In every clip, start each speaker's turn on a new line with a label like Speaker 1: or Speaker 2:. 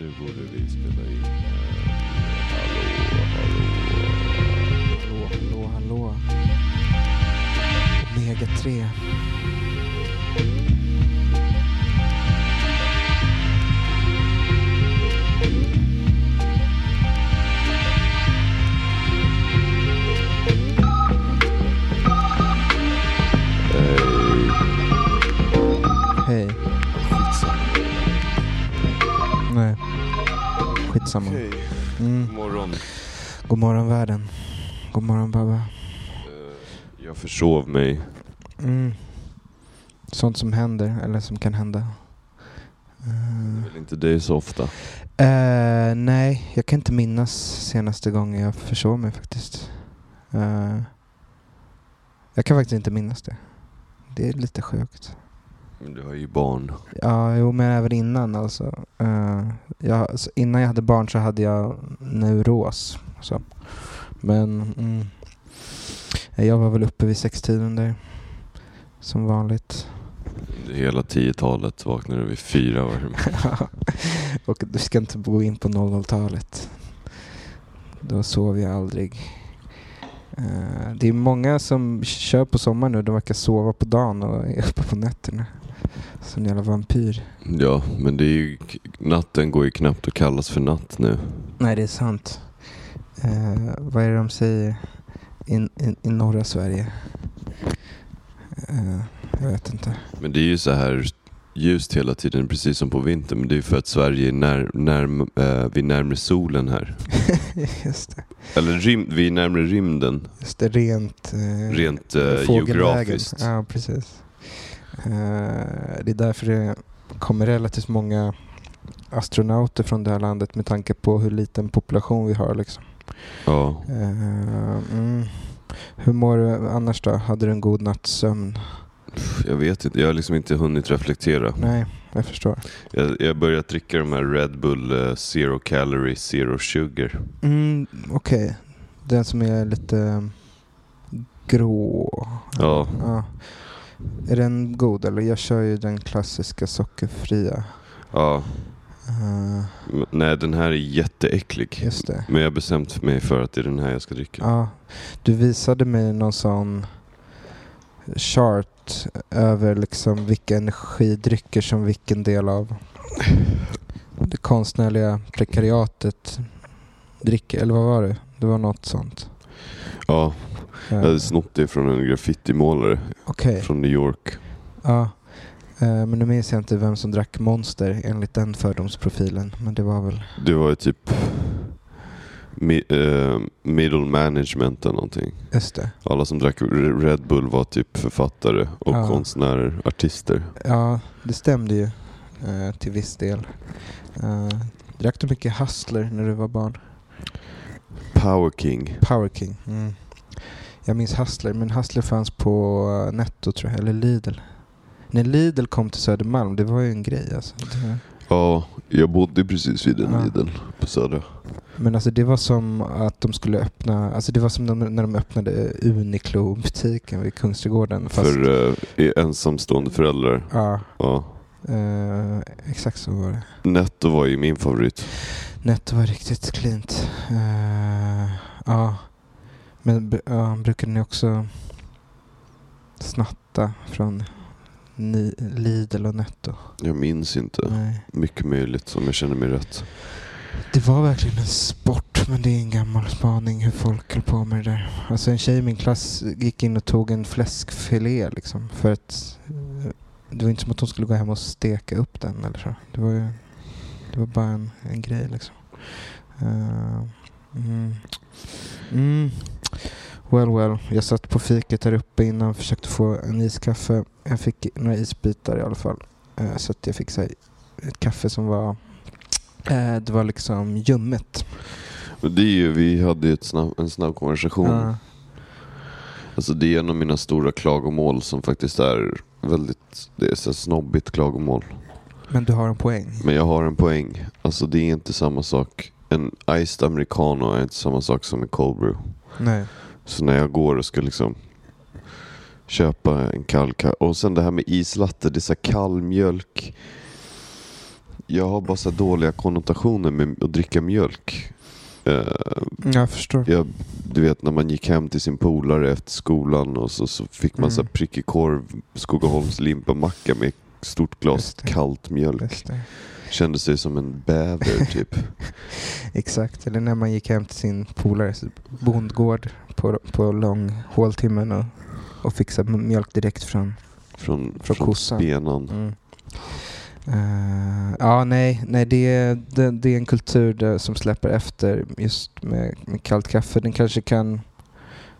Speaker 1: Nu borde vi spela in. Hallå, hallå.
Speaker 2: Hallå, hallå, hallå. Omega 3.
Speaker 1: Skitsamma. Okej.
Speaker 2: Mm.
Speaker 1: God morgon.
Speaker 2: God morgon världen. God morgon Baba.
Speaker 1: Eh, Jag försov mig.
Speaker 2: Mm. Sånt som händer, eller som kan hända.
Speaker 1: Det
Speaker 2: Eh,
Speaker 1: är väl inte dig så ofta.
Speaker 2: eh, nej, jag kan inte minnas senaste gången jag försov mig faktiskt. Eh, jag kan faktiskt inte minnas det. Det är lite sjukt.
Speaker 1: Men du har ju barn.
Speaker 2: Ja, jo, men även innan alltså. Eh, jag, innan jag hade barn så hade jag neuros. Så. Men mm, jag var väl uppe vid sextiden där. Som vanligt.
Speaker 1: Hela 10-talet vaknade du vid fyra varje morgon.
Speaker 2: Och du ska inte gå in på 00-talet. Då sov jag aldrig. Eh, det är många som kör på sommaren nu. De verkar sova på dagen och är uppe på nätterna. Som en jävla vampyr.
Speaker 1: Ja, men det är ju, natten går ju knappt att kallas för natt nu.
Speaker 2: Nej, det är sant. Eh, vad är det de säger i, i, i norra Sverige? Eh, jag vet inte.
Speaker 1: Men det är ju så här ljust hela tiden, precis som på vintern. Men det är ju för att Sverige är när, när, eh, vi är närmare solen här.
Speaker 2: just det.
Speaker 1: Eller rym, vi är närmare rymden,
Speaker 2: Just det, rent, eh,
Speaker 1: rent eh, geografiskt.
Speaker 2: Ja, precis. Eh, det är därför det kommer relativt många astronauter från det här landet med tanke på hur liten population vi har. Liksom.
Speaker 1: Ja.
Speaker 2: Eh, mm. Hur mår du annars då? Hade du en god natts sömn?
Speaker 1: Jag vet inte, jag har liksom inte hunnit reflektera.
Speaker 2: Nej, jag förstår.
Speaker 1: Jag jag börjat dricka de här Red Bull eh, Zero Calorie Zero Sugar.
Speaker 2: Mm, Okej. Den som är lite grå.
Speaker 1: Ja.
Speaker 2: Ja. Är den god eller? Jag kör ju den klassiska sockerfria.
Speaker 1: Ja. M- Nej, den här är jätteäcklig.
Speaker 2: just det.
Speaker 1: Men jag har bestämt mig för att det är den här jag ska dricka.
Speaker 2: Ja. Du visade mig någon sån chart över liksom vilka energidrycker som vilken del av det konstnärliga prekariatet dricker. Eller vad var det? Det var något sånt.
Speaker 1: Ja, jag hade snott det från en graffitimålare
Speaker 2: Okej.
Speaker 1: från New York.
Speaker 2: Ja. Eh, Men nu minns jag inte vem som drack Monster enligt den fördomsprofilen. Men det var väl...
Speaker 1: Det var ju typ eh, middle management eller någonting. Alla som drack Red Bull var typ författare och
Speaker 2: Ja.
Speaker 1: konstnärer, artister.
Speaker 2: Ja, det stämde ju eh, till viss del. Drack du mycket Hustler när du var barn?
Speaker 1: Power King.
Speaker 2: Power King. Mm. Jag minns Hustler, men Hustler fanns på eh, Netto tror jag, eller Lidl. När Lidl kom till Södermalm, det var ju en grej alltså.
Speaker 1: Ja, jag bodde precis vid en
Speaker 2: Ja.
Speaker 1: Lidl på Södra.
Speaker 2: men alltså det var som att de skulle öppna, alltså det var som de, när de öppnade Uniqlo-butiken vid Kungsträdgården. Fast,
Speaker 1: För eh, ensamstående föräldrar.
Speaker 2: Ja,
Speaker 1: Ja.
Speaker 2: eh, exakt så var det.
Speaker 1: Netto var ju min favorit.
Speaker 2: Netto var riktigt cleant. Eh, ja. Men ja, brukade ni också snatta från ni, Lidl och Netto?
Speaker 1: Jag minns inte.
Speaker 2: Nej.
Speaker 1: Mycket möjligt om jag känner mig rätt.
Speaker 2: Det var verkligen en sport, men det är en gammal spaning hur folk höll på med det där. Alltså en tjej i min klass gick in och tog en fläskfilé liksom. För att eh, det var inte som att hon skulle gå hem och steka upp den eller så. Det var ju det var bara en, en grej liksom. Eh, mm. Mm. Well well, jag satt på fiket här uppe innan och försökte få en iskaffe. Jag fick några isbitar i alla fall. Eh, så att jag fick så här, ett kaffe som var Eh, det var liksom ljummet.
Speaker 1: Men det är ju, vi hade ju ett snabb, en snabb konversation.
Speaker 2: Ja.
Speaker 1: Alltså det är en av mina stora klagomål som faktiskt är väldigt, det är så snobbigt klagomål.
Speaker 2: Men du har en poäng.
Speaker 1: Men jag har en poäng. Alltså det är inte samma sak. En iced americano är inte samma sak som en cold brew.
Speaker 2: Nej.
Speaker 1: Så när jag går och ska liksom köpa en kall ka- Och sen det här med islatte, det är så kall mjölk. jag har bara så dåliga konnotationer med att dricka mjölk. Eh,
Speaker 2: Jag förstår.
Speaker 1: jag, du vet när man gick hem till sin polare efter skolan och så, så fick man så
Speaker 2: Mm.
Speaker 1: prickig korv, Skogaholms limpamacka med stort glas kallt mjölk. Kände sig som en bäver typ.
Speaker 2: Exakt, eller när man gick hem till sin polares bondgård på, på lång håltimmen och, och fixade mjölk direkt från...
Speaker 1: Från,
Speaker 2: Från
Speaker 1: från
Speaker 2: kossan.
Speaker 1: spenan.
Speaker 2: Mm. Eh, ja, nej, nej det, är, det, det är en kultur där, som släpper efter just med, med kallt kaffe. Den kanske kan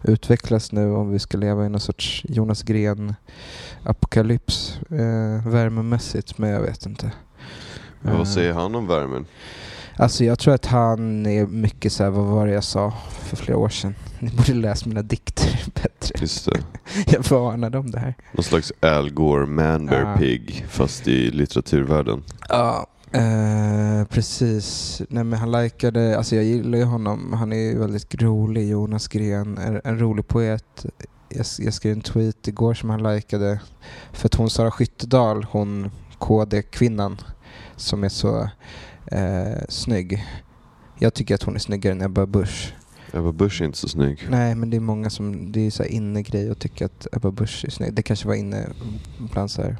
Speaker 2: utvecklas nu om vi ska leva i någon sorts Jonas Gren-apokalyps eh, värmemässigt, men jag vet inte.
Speaker 1: Men
Speaker 2: Eh,
Speaker 1: vad säger han om värmen?
Speaker 2: Alltså jag tror att han är mycket så här, vad var det jag sa för flera år sedan? Ni borde läsa mina dikter bättre.
Speaker 1: Just det.
Speaker 2: Jag varnade om det här.
Speaker 1: Någon slags Al Gore man bear
Speaker 2: Ja.
Speaker 1: pig fast i litteraturvärlden.
Speaker 2: Ja, eh, precis. Nej, men han likade, alltså jag gillar ju honom. Han är ju väldigt rolig, Jonas Gren. En, en rolig poet. Jag, jag skrev en tweet igår som han likade. För att hon Sara Skyttedal, hon KD-kvinnan som är så eh, snygg. Jag tycker att hon är snyggare än Ebba Busch.
Speaker 1: Ebba Busch är inte så snygg.
Speaker 2: Nej, men det är många som, det är så här inne-grej att tycka att Ebba Busch är snygg. Det kanske var inne bland så här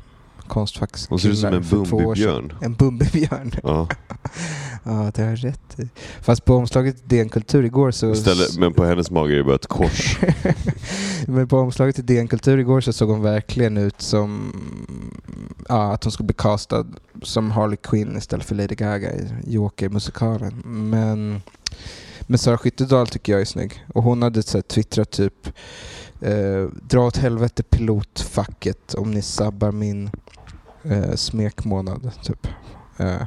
Speaker 2: konstfackskillar
Speaker 1: som en
Speaker 2: för två år sedan.
Speaker 1: Bumbibjörn.
Speaker 2: En Bumbibjörn.
Speaker 1: Ja.
Speaker 2: Ja, det har rätt i. Fast på omslaget till DN Kultur igår så...
Speaker 1: Istället, men på hennes mage är det bara ett kors.
Speaker 2: Men på omslaget till DN Kultur igår så såg hon verkligen ut som ja, att hon skulle bli castad som Harley Quinn istället för Lady Gaga i Joker-musikalen. Men, men Sara Skyttedal tycker jag är snygg. Och hon hade så här twittrat typ eh, Dra åt helvete pilotfacket om ni sabbar min eh, smekmånad. Typ. Eh,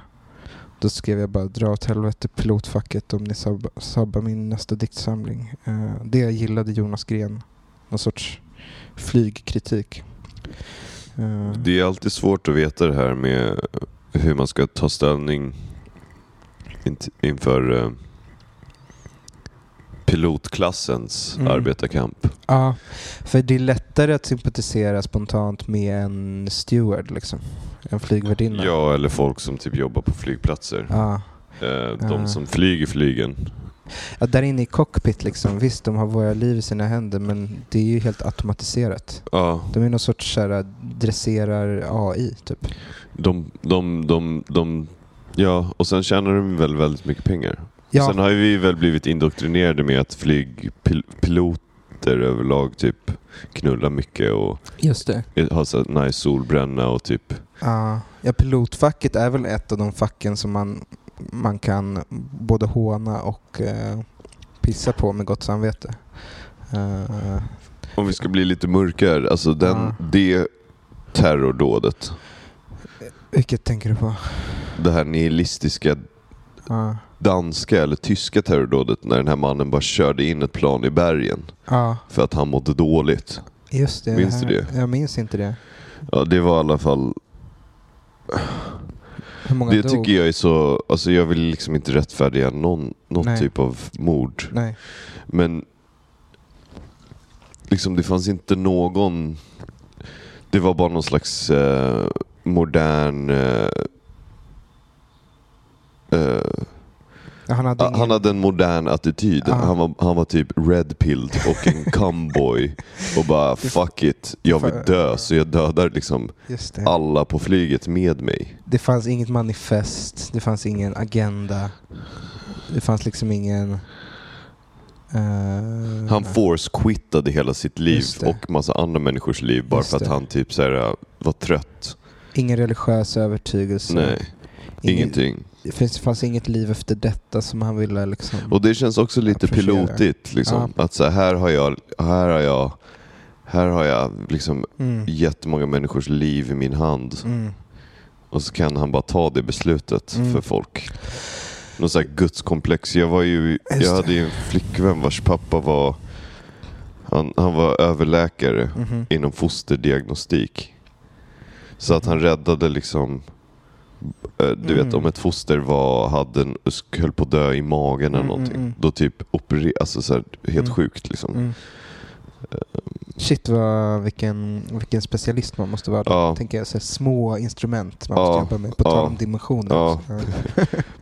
Speaker 2: då skrev jag bara dra åt helvete pilotfacket om ni sabbar, sabbar min nästa diktsamling. Eh, det gillade Jonas Gren. Någon sorts flygkritik. Eh,
Speaker 1: Det är alltid svårt att veta det här med hur man ska ta ställning inför eh, pilotklassens
Speaker 2: Mm.
Speaker 1: arbetarkamp.
Speaker 2: Ja, för det är lättare att sympatisera spontant med en steward liksom. En flygvärdinna.
Speaker 1: Ja, eller folk som typ jobbar på flygplatser.
Speaker 2: Ja.
Speaker 1: Eh,
Speaker 2: Ja.
Speaker 1: De som flyger flygen.
Speaker 2: ja, där inne i cockpit liksom. Visst, de har våra liv i sina händer men det är ju helt automatiserat.
Speaker 1: Ja,
Speaker 2: De är någon sorts så här, dresserar AI typ.
Speaker 1: de, de, de, de, ja, och sen tjänar de väl väldigt mycket pengar.
Speaker 2: Ja,
Speaker 1: Sen har ju vi väl blivit indoktrinerade med att flygpiloter överlag typ knullar mycket och
Speaker 2: just det.
Speaker 1: har så nice solbränna och typ
Speaker 2: Ja, ja, pilotfacket är väl ett av de facken som man, man kan både håna och eh, pissa på med gott samvete. Eh,
Speaker 1: Om vi ska bli lite mörkare, alltså den,
Speaker 2: Ja.
Speaker 1: det terrordådet,
Speaker 2: vilket tänker du på?
Speaker 1: det här nihilistiska
Speaker 2: Ja,
Speaker 1: danska eller tyska terrordådet när den här mannen bara körde in ett plan i bergen
Speaker 2: ja
Speaker 1: för att han mådde dåligt.
Speaker 2: just det.
Speaker 1: Minns du
Speaker 2: här-
Speaker 1: det?
Speaker 2: Jag minns inte det.
Speaker 1: Ja, det var i alla fall, det
Speaker 2: dog?
Speaker 1: tycker jag är så, alltså jag vill liksom inte rättfärdiga någon, någon
Speaker 2: Nej.
Speaker 1: typ av mord.
Speaker 2: Nej.
Speaker 1: Men liksom det fanns inte någon, det var bara någon slags eh, modern eh, eh,
Speaker 2: Han hade
Speaker 1: Ah,
Speaker 2: ingen...
Speaker 1: Han hade en modern attityd.
Speaker 2: Ah.
Speaker 1: Han, var, han var typ red-pilled och en cumboy. och bara fuck it, jag vill dö så jag dödar liksom alla på flyget med mig.
Speaker 2: det fanns inget manifest, det fanns ingen agenda. Det fanns liksom ingen... eh,
Speaker 1: Han force-quittade hela sitt liv och massa andra människors liv bara för att han typ så här, var trött.
Speaker 2: Ingen religiös övertygelse.
Speaker 1: Nej, ingenting.
Speaker 2: Det finns, fanns inget liv efter detta som han ville liksom...
Speaker 1: Och det känns också lite
Speaker 2: Appreciera.
Speaker 1: pilotigt. Liksom. Att så här, har jag, här har jag, här har jag liksom
Speaker 2: Mm.
Speaker 1: jättemånga människors liv i min hand.
Speaker 2: Mm.
Speaker 1: Och så kan han bara ta det beslutet
Speaker 2: Mm.
Speaker 1: för folk. Någon sån här gudskomplex. Jag, var ju, jag hade ju en flickvän vars pappa var, han, han var överläkare
Speaker 2: Mhm.
Speaker 1: inom fosterdiagnostik. Så att han räddade liksom, du vet
Speaker 2: Mm.
Speaker 1: om ett foster var, hade en, höll på att dö i magen eller
Speaker 2: Mm,
Speaker 1: någonting.
Speaker 2: mm, mm.
Speaker 1: Då typ opererade, alltså så här, helt
Speaker 2: Mm.
Speaker 1: sjukt liksom.
Speaker 2: Mm. Shit vad, vilken, vilken specialist man måste vara. då.
Speaker 1: Ja.
Speaker 2: Tänker jag, så här, små instrument man
Speaker 1: Ja,
Speaker 2: måste jobba med. På tal
Speaker 1: ja,
Speaker 2: om dimensioner.
Speaker 1: ja.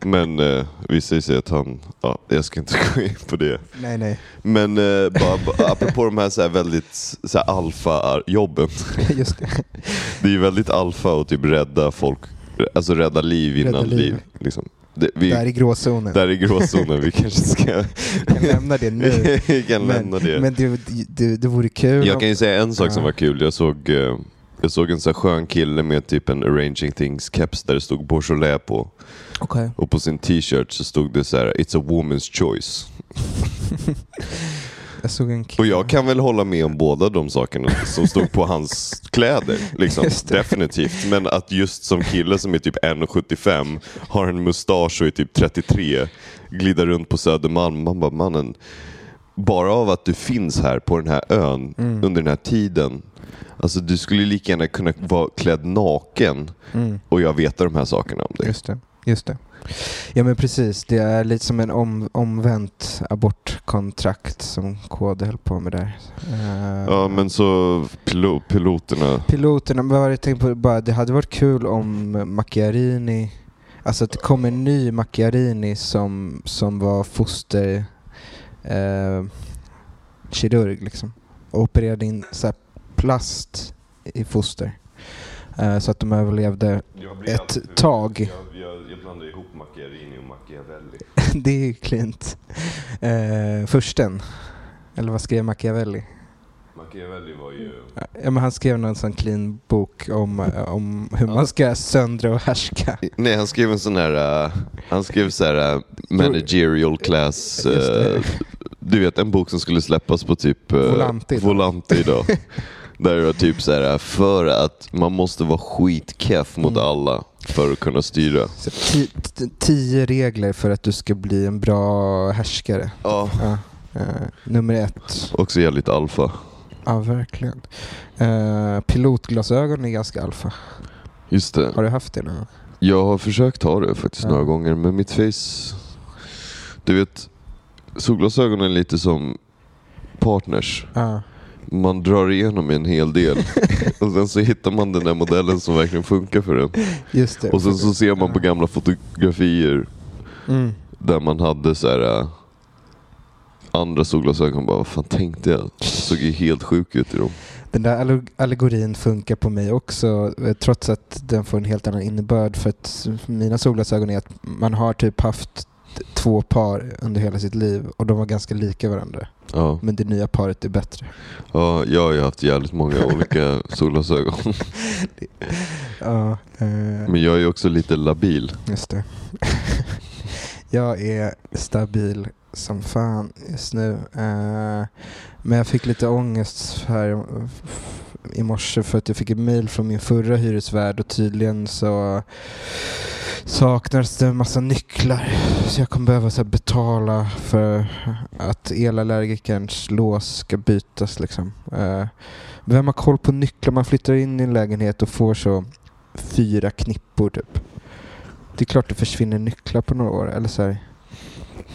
Speaker 1: Men eh, visar sig att han, ja, jag ska inte gå in på det.
Speaker 2: Nej, nej.
Speaker 1: Men eh, bara, apropå de här, så här väldigt alfa-jobben.
Speaker 2: Det.
Speaker 1: Det är ju väldigt alfa att typ rädda folk, alltså rädda liv innan
Speaker 2: Rädda liv.
Speaker 1: liv. Liksom. Det, vi,
Speaker 2: Där i gråzonen.
Speaker 1: där i gråzonen, vi kanske ska...
Speaker 2: kan lämna det nu.
Speaker 1: vi kan lämna det.
Speaker 2: Men det, det, det vore kul
Speaker 1: Jag
Speaker 2: om-
Speaker 1: kan ju säga en sak som
Speaker 2: Ja.
Speaker 1: var kul. Jag såg, eh, jag såg en så skön kille med typ en Arranging Things-keps där det stod Beaujolais på.
Speaker 2: Okej.
Speaker 1: Och på sin t-shirt så stod det så här It's a woman's choice.
Speaker 2: Jag såg en
Speaker 1: Och jag kan väl hålla med om båda de sakerna som stod på hans kläder. Liksom. Definitivt. Men att just som kille som är typ 1,75 har en mustasch och är typ 33 glider runt på Södermalm. Man bara, mannen, bara av att du finns här på den här ön
Speaker 2: Mm.
Speaker 1: under den här tiden. Alltså du skulle lika gärna kunna vara klädd naken
Speaker 2: Mm.
Speaker 1: och jag vet de här sakerna om dig.
Speaker 2: Just det. Just det. Ja men precis, det är lite som en om, omvänt abortkontrakt som KD höll på med där. Eh,
Speaker 1: Ja men så pilo- piloterna.
Speaker 2: Piloterna, det jag tänkte på? Bara, det hade varit kul om Macchiarini, alltså att det kom en ny Macchiarini som, som var foster eh, kirurg liksom. Och opererade in så plast i foster. Eh, så att de överlevde ett tag.
Speaker 1: Jag, jag, jag blandar ihop Macchiarini och Machiavelli.
Speaker 2: det är ju klint. Eh, försten. Eller vad skrev Machiavelli?
Speaker 1: Machiavelli var ju...
Speaker 2: Ja, men han skrev någon sån clean bok om, eh, om hur man ska söndra och härska.
Speaker 1: Nej, han skrev en sån här... Uh, han skrev så här uh, managerial class... Uh, du vet, en bok som skulle släppas på typ... Uh,
Speaker 2: Volante idag.
Speaker 1: Volante idag. Där det var typ så här, för att man måste vara skitkeff mot
Speaker 2: Mm.
Speaker 1: alla för att kunna styra.
Speaker 2: Så ti- ti- tio regler för att du ska bli en bra härskare.
Speaker 1: Ja.
Speaker 2: Ja. Eh, nummer ett.
Speaker 1: Också jävligt alfa.
Speaker 2: Ja, verkligen. Eh, pilotglasögon är ganska alfa.
Speaker 1: Just det.
Speaker 2: Har du haft det någon gång?
Speaker 1: Jag har försökt ha det faktiskt
Speaker 2: Ja.
Speaker 1: några gånger, men mitt face... Du vet, solglasögon är lite som partners.
Speaker 2: Ja.
Speaker 1: Man drar igenom en hel del och sen så hittar man den där modellen som verkligen funkar för en.
Speaker 2: Just det.
Speaker 1: Och sen så ser man på gamla fotografier
Speaker 2: Mm.
Speaker 1: där man hade så här äh, andra solglasögon. Bara, vad fan tänkte jag? Såg ju helt sjuk ut i dem.
Speaker 2: Den där alle- allegorin funkar på mig också eh, trots att den får en helt annan innebörd. För att mina solglasögon är att man har typ haft två par under hela sitt liv och de var ganska lika varandra.
Speaker 1: Ja.
Speaker 2: Men det nya paret är bättre.
Speaker 1: ja, jag har ju haft jävligt många olika solglasögon.
Speaker 2: Ja, eh,
Speaker 1: Men jag är också lite labil.
Speaker 2: just det. jag är stabil som fan just nu. Eh, men jag fick lite ångest här i morse för att jag fick ett mail från min förra hyresvärd och tydligen så saknas det en massa nycklar. Så jag kommer behöva så betala för att elallergikerns lås ska bytas. Liksom. Eh, vem har koll på nycklar? Man flyttar in i en lägenhet och får så fyra knippor typ. Det är klart det försvinner nycklar på några år. Eller så här,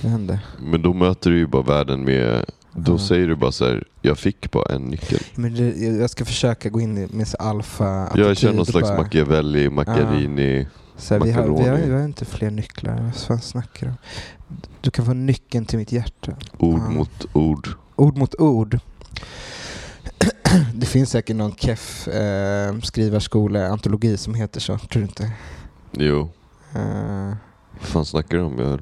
Speaker 2: vad hände?
Speaker 1: Men då möter du ju bara världen med... Då
Speaker 2: Ja.
Speaker 1: säger du bara så här, jag fick bara en nyckel.
Speaker 2: Men det, jag ska försöka gå in i- med så alfa
Speaker 1: Jag känner någon slags
Speaker 2: bara.
Speaker 1: Machiavelli, Macchiarini.
Speaker 2: Så här, vi, har, vi, har, vi har inte fler nycklar. Vad fan snackar du? Du kan få nyckeln till mitt hjärta.
Speaker 1: Ord
Speaker 2: Ja.
Speaker 1: mot ord.
Speaker 2: Ord mot ord. Det finns säkert någon keff eh, skrivarskola, antologi som heter så. Tror du inte?
Speaker 1: Jo,
Speaker 2: Eh,
Speaker 1: vad fan snackar du om? Jag...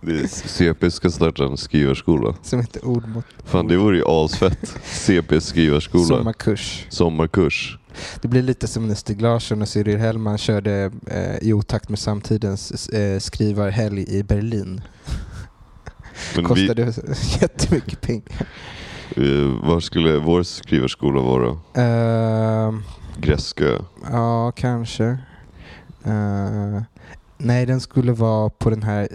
Speaker 1: Det är CP ska starta en skrivarskola.
Speaker 2: som heter Ord mot
Speaker 1: Fan det vore ju asfett. CP skrivarskola.
Speaker 2: sommarkurs.
Speaker 1: Sommarkurs.
Speaker 2: Det blir lite som när Stig Larsson och Cyril Hellman körde eh, i otakt med samtidens eh, skrivarhelg i Berlin.
Speaker 1: Men vi,
Speaker 2: Kostade jättemycket pengar.
Speaker 1: eh, var skulle vår skrivarskola vara?
Speaker 2: Ehm,
Speaker 1: Gräskö?
Speaker 2: ja, kanske. Eh, nej, den skulle vara på den här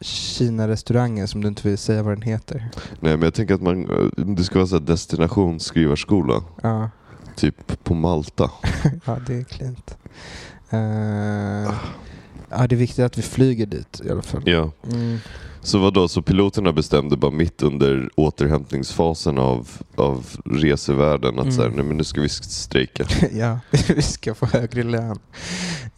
Speaker 2: Kina-restaurangen som du inte vill säga vad den heter.
Speaker 1: Nej men jag tänker att man, eh, det ska vara så destinationsskrivarskola.
Speaker 2: Ja,
Speaker 1: Typ på Malta.
Speaker 2: ja det är klint. Eh, ja, det är viktigt att vi flyger dit i alla fall.
Speaker 1: Ja.
Speaker 2: Mm.
Speaker 1: Så vad då? så piloterna bestämde bara mitt under återhämtningsfasen av, av resevärlden att
Speaker 2: Mm.
Speaker 1: så här, nej men nu ska vi strejka.
Speaker 2: ja, vi ska få högre lön.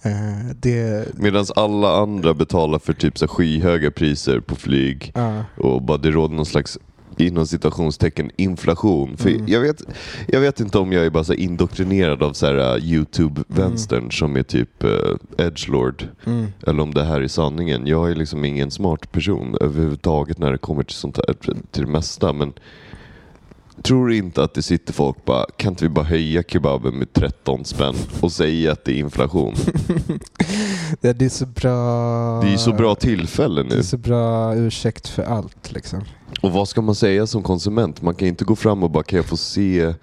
Speaker 2: Eh, det,
Speaker 1: Medan alla andra betalar för typ så skyhöga priser på flyg
Speaker 2: ja,
Speaker 1: och bara det råder någon slags inom citationstecken inflation. För
Speaker 2: Mm.
Speaker 1: jag, vet, jag vet inte om jag är bara så indoktrinerad av så här uh, YouTube-vänstern som är typ uh, edgelord.
Speaker 2: mm,
Speaker 1: Eller om det här är sanningen. Jag är liksom ingen smart person överhuvudtaget när det kommer till sånt här, till det mesta. Men tror du inte att det sitter folk bara, kan inte vi bara höja kebaben med 13 spänn och säga att det är inflation?
Speaker 2: det, det är så bra...
Speaker 1: Det är så bra tillfälle
Speaker 2: Det
Speaker 1: nu.
Speaker 2: är så bra ursäkt för allt liksom.
Speaker 1: Och vad ska man säga som konsument? Man kan inte gå fram och bara, kan jag få se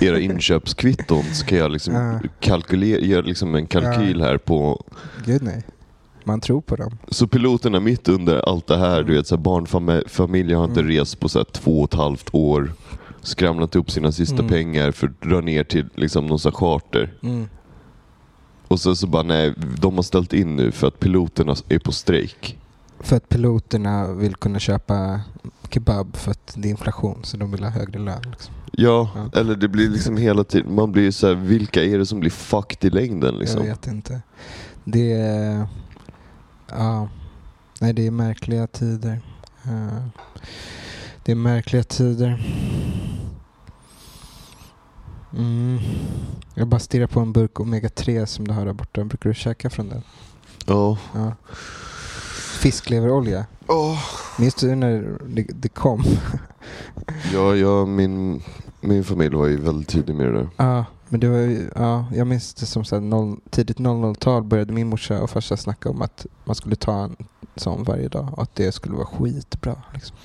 Speaker 1: era inköpskvitton? Så kan jag liksom
Speaker 2: Ja.
Speaker 1: kalkylera, göra liksom en kalkyl här på...
Speaker 2: Gud nej. Man tror på dem.
Speaker 1: Så piloterna mitt under allt det här, du vet så här, barnfamiljer har inte
Speaker 2: Mm.
Speaker 1: rest på så två och ett halvt år, skramlat upp sina sista
Speaker 2: Mm.
Speaker 1: pengar för att dra ner till liksom, någon charter.
Speaker 2: Mm.
Speaker 1: Och så, så bara, nej, de har ställt in nu för att piloterna är på strejk.
Speaker 2: För att piloterna vill kunna köpa kebab för att det är inflation så de vill ha högre lön. Liksom.
Speaker 1: Ja,
Speaker 2: Ja.
Speaker 1: eller det blir liksom hela tiden, man blir ju så här, vilka är det som blir fucked i längden liksom?
Speaker 2: Jag vet inte. Det är... Ja. Nej, det är märkliga tider. Eh, Det är märkliga tider. Mm. Jag bara stirrar på en burk Omega 3 som du har där borta. Brukar du käka från den?
Speaker 1: Ja.
Speaker 2: Ja. Fiskleverolja. Minns du när det, det kom?
Speaker 1: Ja, ja min, min familj var ju väldigt tydlig med det där.
Speaker 2: Ja, men det var ju, ja, jag minns det som så noll, tidigt 00-tal började min morsa och farsa snacka om att man skulle ta en sån varje dag och att det skulle vara skitbra. Liksom.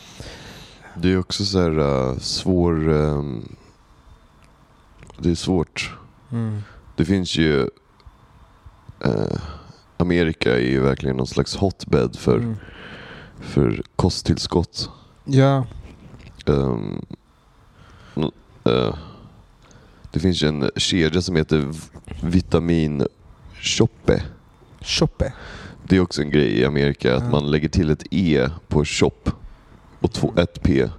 Speaker 1: Det är också så här uh, svår... ehm, det är svårt.
Speaker 2: Mm.
Speaker 1: Det finns ju... eh, Amerika är ju verkligen någon slags hotbed för,
Speaker 2: Mm.
Speaker 1: för kosttillskott.
Speaker 2: Ja,
Speaker 1: n- eh, det finns ju en kedja som heter V- Vitamin Shoppe. Det är också en grej i Amerika att
Speaker 2: Ja.
Speaker 1: man lägger till ett E på shop och två, ett P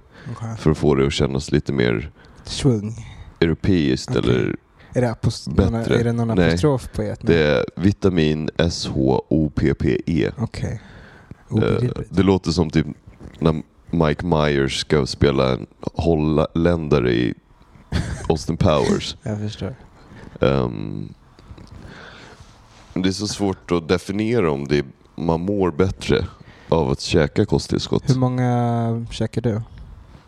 Speaker 1: för att få det att kännas lite mer
Speaker 2: Svung.
Speaker 1: Europeiskt
Speaker 2: Okej.
Speaker 1: eller
Speaker 2: Är det, apost-
Speaker 1: Bättre.
Speaker 2: är det någon
Speaker 1: Nej.
Speaker 2: apostrof på ett?
Speaker 1: det är vitamin S-H-O-P-P-E.
Speaker 2: Okej.
Speaker 1: Eh,
Speaker 2: Obegripligt.
Speaker 1: det låter som typ när Mike Myers ska spela en holländare i Austin Powers.
Speaker 2: Jag förstår.
Speaker 1: Ehm, det är så svårt att definiera om det man mår bättre av att käka kosttillskott.
Speaker 2: Hur många käkar du?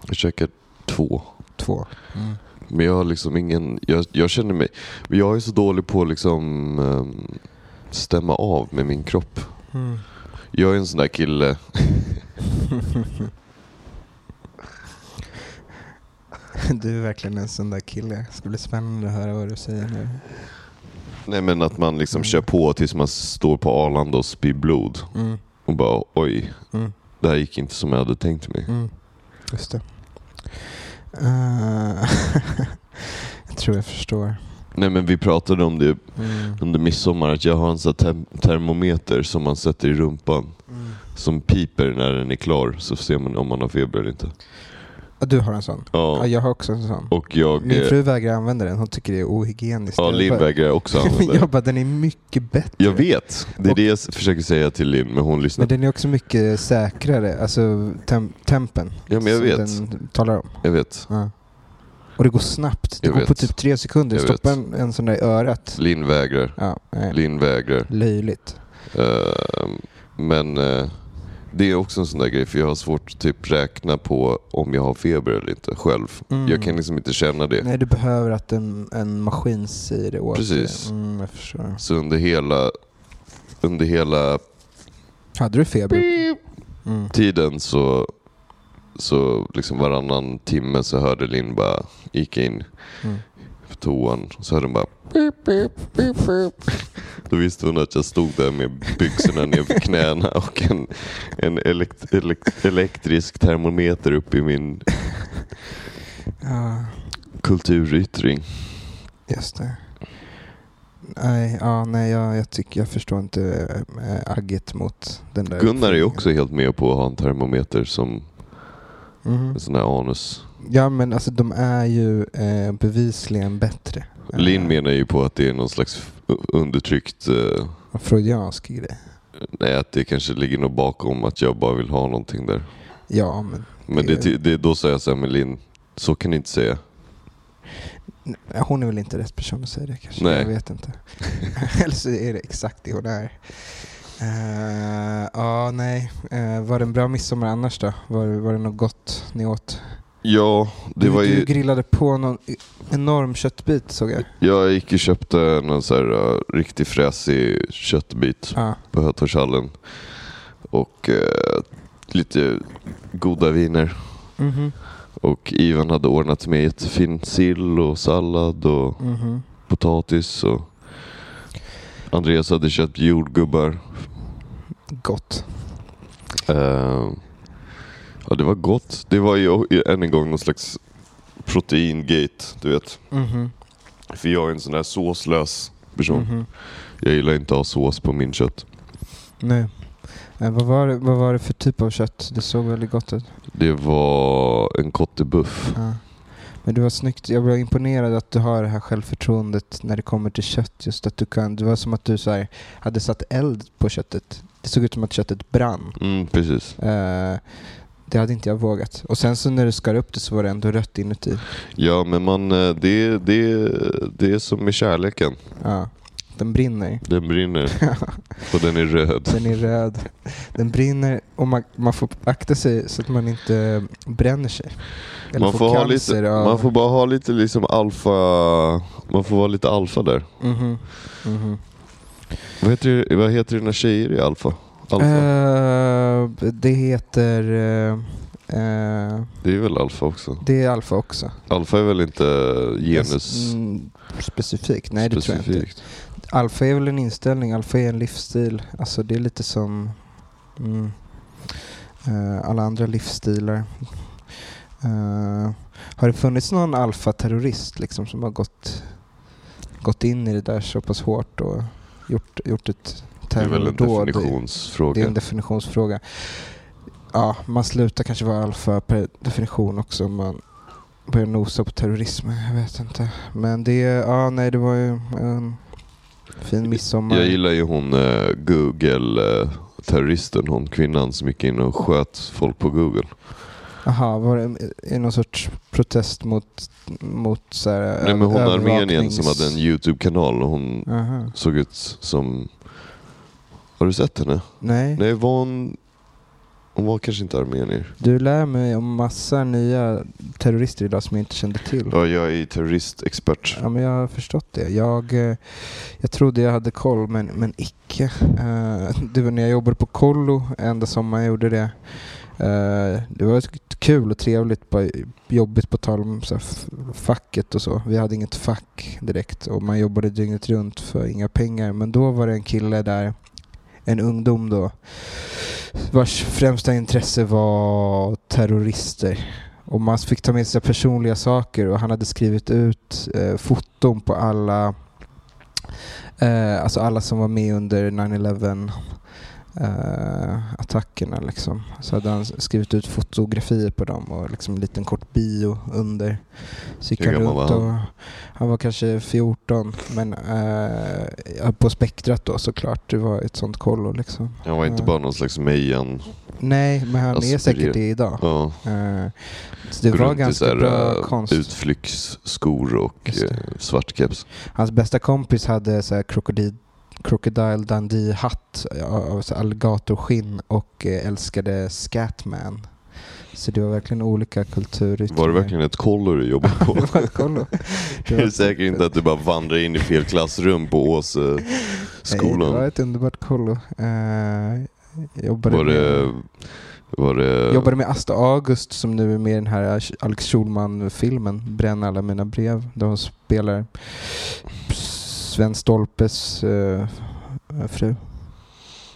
Speaker 1: Jag käkar två.
Speaker 2: Två. Mm.
Speaker 1: Men jag har liksom ingen, jag, jag känner mig, jag är så dålig på att liksom ehm, stämma av med min kropp.
Speaker 2: Mm.
Speaker 1: Jag är en sån där kille,
Speaker 2: Du är verkligen en sån där kille. Det ska bli spännande att höra vad du säger nu.
Speaker 1: nej men att man liksom
Speaker 2: Mm.
Speaker 1: kör på tills man står på Arlanda och spyr blod.
Speaker 2: Mm.
Speaker 1: Och bara oj,
Speaker 2: Mm.
Speaker 1: det här gick inte som jag hade tänkt mig.
Speaker 2: Mm. Just det. Eh, jag tror jag förstår.
Speaker 1: Nej men vi pratade om det
Speaker 2: Mm.
Speaker 1: under midsommar, att jag har en sån termometer som man sätter i rumpan.
Speaker 2: Mm.
Speaker 1: Som piper när den är klar, så ser man om man har feber eller inte.
Speaker 2: Ja, du har en sån? Ja.
Speaker 1: Ja,
Speaker 2: jag har också en sån.
Speaker 1: och jag...
Speaker 2: Min
Speaker 1: eh,
Speaker 2: fru vägrar använda den. Hon tycker det är ohygieniskt.
Speaker 1: Ja,
Speaker 2: Jag
Speaker 1: Linn vägrar också använda
Speaker 2: Jag
Speaker 1: det.
Speaker 2: bara, den är mycket bättre.
Speaker 1: Jag vet, det är
Speaker 2: Och-
Speaker 1: det jag försöker säga till Linn, men hon lyssnar.
Speaker 2: Men den är också mycket säkrare. Alltså tem tempen.
Speaker 1: Ja, men jag
Speaker 2: som
Speaker 1: vet.
Speaker 2: Den talar om.
Speaker 1: Jag vet.
Speaker 2: Ja. Och det går snabbt. Det
Speaker 1: Jag
Speaker 2: går på
Speaker 1: vet.
Speaker 2: typ tre sekunder.
Speaker 1: Jag
Speaker 2: Stoppa en, en sån där i örat.
Speaker 1: Linn vägrar.
Speaker 2: Ja.
Speaker 1: Linn vägrar.
Speaker 2: Löjligt.
Speaker 1: Eh, men eh, det är också en sån där grej, för jag har svårt att typ räkna på om jag har feber eller inte själv.
Speaker 2: Mm.
Speaker 1: Jag kan liksom inte känna det.
Speaker 2: Nej, du behöver att en, en maskin säger det åt
Speaker 1: Precis.
Speaker 2: dig. Mm, jag förstår.
Speaker 1: Så under hela, under hela
Speaker 2: Hade du feber? Mm.
Speaker 1: tiden så, så liksom varannan timme så hörde Linn bara, gick in
Speaker 2: Mm.
Speaker 1: på toan så hörde hon bara pip, pip, pip, pip. Då visste hon att jag stod där med byxorna ner för knäna och en, en elekt, elekt, elektrisk termometer upp i min
Speaker 2: Ja,
Speaker 1: kulturyttring.
Speaker 2: just det. Nej, ja, nej jag, jag, tycker, jag förstår inte äh, agget mot den där.
Speaker 1: Gunnar är också helt med på att ha en termometer som
Speaker 2: Mhm.
Speaker 1: en sån här anus.
Speaker 2: Ja, men alltså de är ju eh, bevisligen bättre.
Speaker 1: Linn menar ju på att det är någon slags undertryckt...
Speaker 2: en Freudiansk grej.
Speaker 1: nej, att det kanske ligger något bakom att jag bara vill ha någonting där.
Speaker 2: Ja, men
Speaker 1: Men det, det, det, då säger jag så här, men Linn, så kan ni inte säga.
Speaker 2: hon är väl inte rätt person att säga det kanske.
Speaker 1: Nej.
Speaker 2: Jag vet inte. Eller så är det exakt det hon är. Eh, Ja, nej. Eh, var det en bra midsommar annars då? Var, var det något gott ni åt?
Speaker 1: Ja, det
Speaker 2: du,
Speaker 1: var
Speaker 2: du
Speaker 1: ju...
Speaker 2: grillade på någon enorm köttbit såg jag.
Speaker 1: Jag gick och köpte någon så här uh, riktigt fräsig köttbit
Speaker 2: Ja.
Speaker 1: på Hötorgshallen. Och eh, lite goda viner.
Speaker 2: Mhm.
Speaker 1: Och Ivan hade ordnat med jättefin sill och sallad och
Speaker 2: Mhm.
Speaker 1: potatis. Och Andreas hade köpt jordgubbar.
Speaker 2: Gott.
Speaker 1: Eh, ja, det var gott. Det var ju än en gång någon slags proteingate, du vet.
Speaker 2: Mhm.
Speaker 1: För jag är en sån där såslös person.
Speaker 2: Mhm.
Speaker 1: Jag gillar inte att ha sås på min kött.
Speaker 2: Nej. Eh, vad, var det, vad var det för typ av kött? Det såg väldigt gott ut.
Speaker 1: Det var en kottebuff.
Speaker 2: Ja. Men det var snyggt. Jag var imponerad att du har det här självförtroendet när det kommer till kött. Just att du kan. Det var som att du så här, hade satt eld på köttet. Det såg ut som att köttet brann.
Speaker 1: Mm, precis.
Speaker 2: Eh, det hade inte jag vågat. Och sen så när du skar upp det så var det ändå rött inuti.
Speaker 1: Ja, men man, eh, det, det, det är som med kärleken.
Speaker 2: Ja. Den brinner.
Speaker 1: Den brinner och den är röd.
Speaker 2: Den är röd. Den brinner och man, man får akta sig så att man inte bränner sig. Eller
Speaker 1: Man får, ha
Speaker 2: cancer
Speaker 1: lite,
Speaker 2: av-
Speaker 1: man får bara ha lite liksom alfa, man får vara lite alfa där.
Speaker 2: Mhm. Mhm.
Speaker 1: Vad heter, vad heter dina tjejer i alfa? Alfa?
Speaker 2: Eh, det heter... eh,
Speaker 1: Det är väl alfa också?
Speaker 2: det är alfa också.
Speaker 1: Alfa är väl inte genus
Speaker 2: Mm, specifikt? Nej, det tror jag inte.
Speaker 1: specifikt?
Speaker 2: Alfa är väl en inställning, alfa är en livsstil. Alltså det är lite som mm, alla andra livsstilar. Eh, har det funnits någon alfa-terrorist liksom, som har gått, gått in i det där så pass hårt och gjort, gjort ett
Speaker 1: Det är väl en definitionsfråga.
Speaker 2: Det är en definitionsfråga. Ja, man slutar kanske vara alfa per definition också om man börjar nosa på terrorism. Jag vet inte. Men det, ja nej det var ju en fin midsommar.
Speaker 1: Jag gillar ju hon eh, Google-terroristen, hon kvinnan som gick in och sköt folk på Google.
Speaker 2: Aha, var det någon sorts protest mot, mot så här,
Speaker 1: Nej men hon Armenien
Speaker 2: övervaknings-
Speaker 1: som hade en YouTube-kanal och hon
Speaker 2: Aha.
Speaker 1: såg ut som... Har du sett henne?
Speaker 2: Nej.
Speaker 1: Nej, var hon... Hon var kanske inte armenier.
Speaker 2: du lär mig om massa nya terrorister idag som jag inte kände till.
Speaker 1: Ja, jag är terroristexpert.
Speaker 2: Ja, men jag har förstått det. Jag, eh, jag trodde jag hade koll, men, men icke. Eh, Det var när jag jobbade på kollo, enda sommaren jag gjorde det. Eh, Det var kul och trevligt, bara jobbigt på tal om så facket och så. Vi hade inget fack direkt och man jobbade dygnet runt för inga pengar. Men då var det en kille där, en ungdom då, vars främsta intresse var terrorister. Och man fick ta med sig personliga saker och han hade skrivit ut eh, foton på alla eh, alltså alla som var med under 9-11 eh, attackerna liksom. Så hade han skrivit ut fotografier på dem och liksom en liten kort bio under. Så gick han runt
Speaker 1: var
Speaker 2: och
Speaker 1: han?
Speaker 2: han var kanske 14 men eh, på spektrat då såklart. Det var ett sånt kollo liksom.
Speaker 1: Han var inte
Speaker 2: Ja.
Speaker 1: bara någon slags mejan.
Speaker 2: Nej, men han är
Speaker 1: Aspirer.
Speaker 2: säkert det idag.
Speaker 1: Ja.
Speaker 2: Eh, så det
Speaker 1: Går
Speaker 2: var ganska
Speaker 1: här,
Speaker 2: bra
Speaker 1: eh,
Speaker 2: konst.
Speaker 1: Utflyktsskor och eh, svart keps.
Speaker 2: Hans bästa kompis hade så här krokodil, Crocodile Dundee-hatt av alligatorskinn och eh, älskade Scatman. Så det var verkligen olika kulturyttringar.
Speaker 1: Var det verkligen ett kollo du jobbade på?
Speaker 2: det var ett kollo. Det
Speaker 1: Är
Speaker 2: var-
Speaker 1: du säker inte att du bara vandrar in i fel klassrum på Åse
Speaker 2: Nej, det var ett underbart kollo. Uh, jobbade,
Speaker 1: Var det...
Speaker 2: med,
Speaker 1: Var det...
Speaker 2: jobbade med Asta August som nu är med i den här Alex Schulman-filmen Bränn alla mina brev. Där hon spelar Sven Stolpes eh, fru.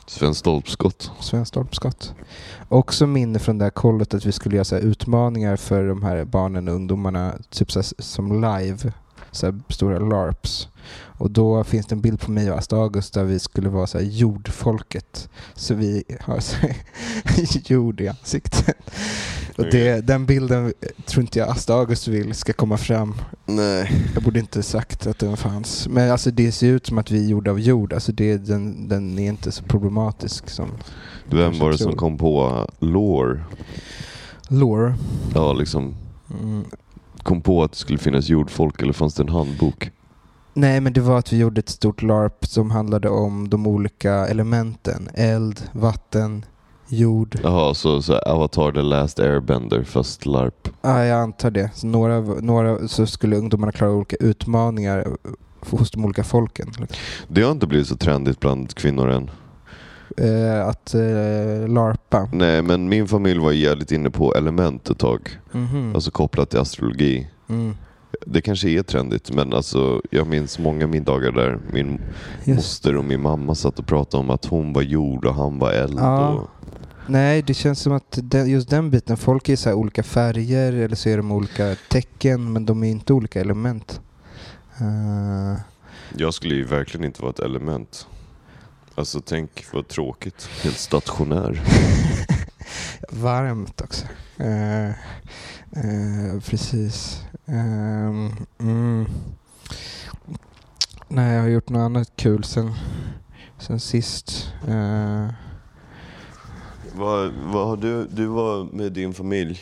Speaker 1: Sven Stolpskott?
Speaker 2: Sven Stolpskott. Också minne från det här kollet att vi skulle göra så utmaningar för de här barnen och ungdomarna, typ så som live. så stora LARPs. Och då finns det en bild på mig och Asta August där vi skulle vara så här jordfolket. Så vi har så jord i ansiktet. Det, den bilden tror inte jag Asta August vill ska komma fram.
Speaker 1: Nej.
Speaker 2: Jag borde inte sagt att den fanns. Men alltså det ser ut som att vi är gjorda av jord. Alltså det, den, den är inte så problematisk som
Speaker 1: Vem var det som
Speaker 2: tror.
Speaker 1: kom på lore?
Speaker 2: lore.
Speaker 1: Ja, liksom
Speaker 2: Mm.
Speaker 1: kom på att det skulle finnas jordfolk eller fanns det en handbok?
Speaker 2: Nej, men det var att vi gjorde ett stort LARP som handlade om de olika elementen. Eld, vatten, jord.
Speaker 1: Jaha, så, så Avatar the last airbender fast LARP.
Speaker 2: Ja, jag antar det. Så några, några så skulle ungdomarna klara olika utmaningar hos de olika folken.
Speaker 1: Det har inte blivit så trendigt bland kvinnor än.
Speaker 2: Eh, att eh, larpa.
Speaker 1: Nej, men min familj var jävligt inne på element ett tag.
Speaker 2: Mhm.
Speaker 1: Alltså kopplat till astrologi.
Speaker 2: Mm.
Speaker 1: Det kanske är trendigt, men alltså, jag minns många middagar där min
Speaker 2: Just.
Speaker 1: moster och min mamma satt och pratade om att hon var jord och han var eld.
Speaker 2: Ja.
Speaker 1: Och,
Speaker 2: Nej, det känns som att den, just den biten, folk är så olika färger eller så är de olika tecken men de är inte olika element. Eh,
Speaker 1: jag skulle ju verkligen inte vara ett element. Alltså tänk vad tråkigt. Helt stationär.
Speaker 2: varmt också. Eh, eh, precis. Ehm, mm. Nej, jag har gjort något annat kul sen, sen sist.
Speaker 1: Vad, vad har du, du var med din familj?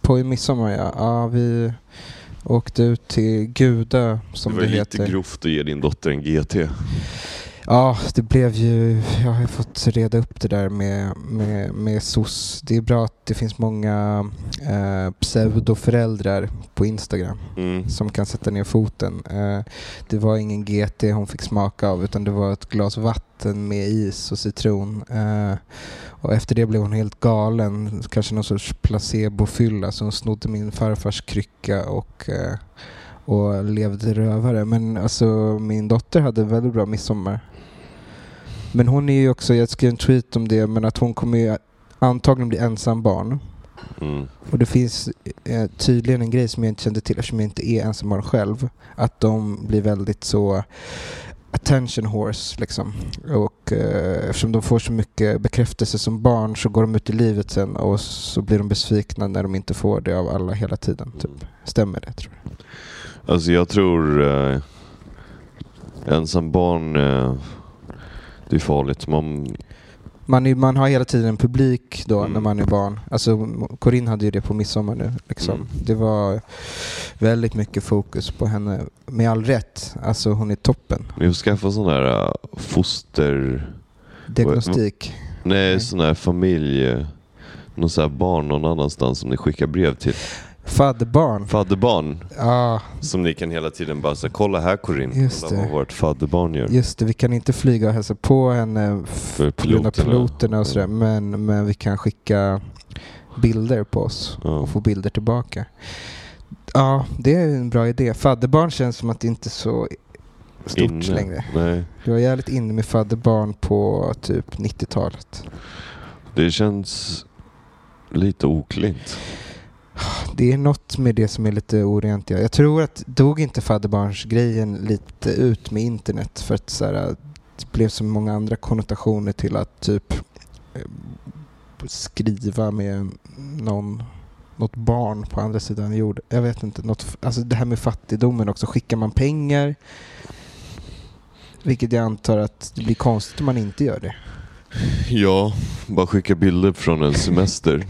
Speaker 2: på midsommar ja. ja. Vi åkte ut till Guda som
Speaker 1: det
Speaker 2: det,
Speaker 1: var lite
Speaker 2: heter.
Speaker 1: grovt att ge din dotter en GT.
Speaker 2: Ja, det blev ju... Jag har ju fått reda upp det där med, med, med SOS. Det är bra att det finns många eh, pseudoföräldrar på Instagram
Speaker 1: Mm.
Speaker 2: som kan sätta ner foten. Eh, det var ingen GT hon fick smaka av utan det var ett glas vatten med is och citron. Eh, och efter det blev hon helt galen. Kanske någon sorts placebofylla så hon snodde min farfars krycka och eh, och levde rövare. Men alltså min dotter hade en väldigt bra midsommar. Men hon är ju också, jag skrev en tweet om det, men att hon kommer ju antagligen bli ensam barn.
Speaker 1: Mm.
Speaker 2: Och det finns eh, tydligen en grej som jag inte kände till eftersom jag inte är ensambarn själv. Att de blir väldigt så attention horse liksom. Och eh, eftersom de får så mycket bekräftelse som barn så går de ut i livet sen och så blir de besvikna när de inte får det av alla hela tiden. Typ. Stämmer det tror du?
Speaker 1: Alltså jag tror eh, ensam barn, eh, det är farligt. Man,
Speaker 2: Man, är, man har hela tiden en publik då
Speaker 1: Mm.
Speaker 2: när man är barn. Alltså Corinne hade ju det på midsommar nu. Liksom.
Speaker 1: Mm.
Speaker 2: Det var väldigt mycket fokus på henne. Med all rätt. Alltså hon är toppen.
Speaker 1: ni får skaffa sån där uh, foster...
Speaker 2: Diagnostik.
Speaker 1: Nej,
Speaker 2: Nej.
Speaker 1: sån här familj... Någon sån här barn någon annanstans som ni skickar brev till.
Speaker 2: Fadderbarn.
Speaker 1: Fadderbarn.
Speaker 2: Ja,
Speaker 1: Som ni kan hela tiden bara säga, kolla här Corinne.
Speaker 2: Just
Speaker 1: kolla
Speaker 2: det.
Speaker 1: vad vårt fadderbarn gör.
Speaker 2: just det. Vi kan inte flyga och hälsa på henne f-
Speaker 1: För piloterna.
Speaker 2: piloterna och sådär. Men, men vi kan skicka bilder på oss
Speaker 1: Ja.
Speaker 2: och få bilder tillbaka. Ja, det är en bra idé. Fadderbarn känns som att det inte är så stort
Speaker 1: Inne.
Speaker 2: längre.
Speaker 1: Nej,
Speaker 2: Det var jävligt inne med fadderbarn på typ 90-talet.
Speaker 1: det känns lite oklint.
Speaker 2: Det är något med det som är lite orent. ja. Jag tror att dog inte fadderbarnsgrejen lite ut med internet för att så här, det blev så många andra konnotationer till att typ eh, skriva med någon något barn på andra sidan jorden. Jag vet inte. Något, alltså det här med fattigdomen också. Skickar man pengar vilket jag antar att det blir konstigt om man inte gör det.
Speaker 1: Ja, bara skicka bilder från en semester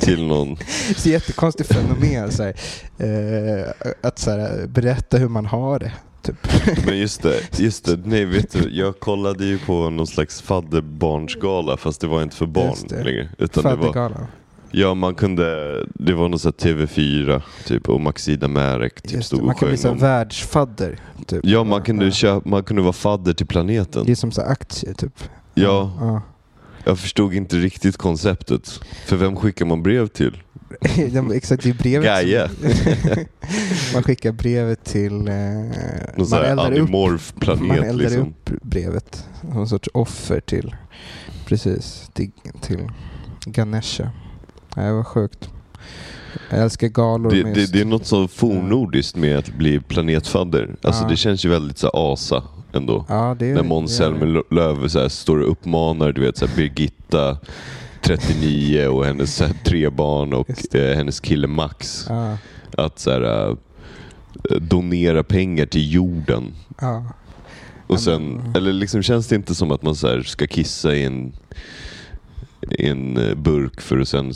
Speaker 1: till någon.
Speaker 2: Det är jättekonstigt fenomen. Så här, eh, att så här, berätta hur man har det. Typ.
Speaker 1: Men just det, just det. Nej, vet du, jag kollade ju på någon slags fadderbarnsgala fast det var inte för barn längre. Utan det var, ja, man kunde, det var någon sån här TV4 typ och Maxida Märek typ
Speaker 2: Just
Speaker 1: stod
Speaker 2: det. Man kan bli
Speaker 1: om.
Speaker 2: världsfadder. Typ.
Speaker 1: Ja, man kunde, köpa, man kunde vara fadder till planeten.
Speaker 2: Det är som så aktier typ.
Speaker 1: Ja,
Speaker 2: Ja.
Speaker 1: jag förstod inte riktigt konceptet. För vem skickar man brev till?
Speaker 2: Exakt, det är brevet.
Speaker 1: Gaia.
Speaker 2: man skickar brevet till... Eh,
Speaker 1: Någon
Speaker 2: man eldar upp
Speaker 1: animorf
Speaker 2: Man
Speaker 1: planet
Speaker 2: eldar
Speaker 1: liksom.
Speaker 2: upp brevet. En sorts offer till, precis, till, till Ganesha. Nej, det var sjukt. Jag älskar galor.
Speaker 1: Det, det, det är något så fornnordiskt med att bli planetfadder. Alltså
Speaker 2: Ja.
Speaker 1: det känns ju väldigt så asa ändå.
Speaker 2: ja, det är,
Speaker 1: När Måns Zelmerlöw står och uppmanar du vet, så här, Birgitta, 39 och hennes här, tre barn och eh, hennes kille Max
Speaker 2: Ja,
Speaker 1: att så här, eh, donera pengar till jorden.
Speaker 2: ja.
Speaker 1: Och sen,
Speaker 2: men-
Speaker 1: eller liksom känns det inte som att man så ska kissa i en, i en eh, burk för att sen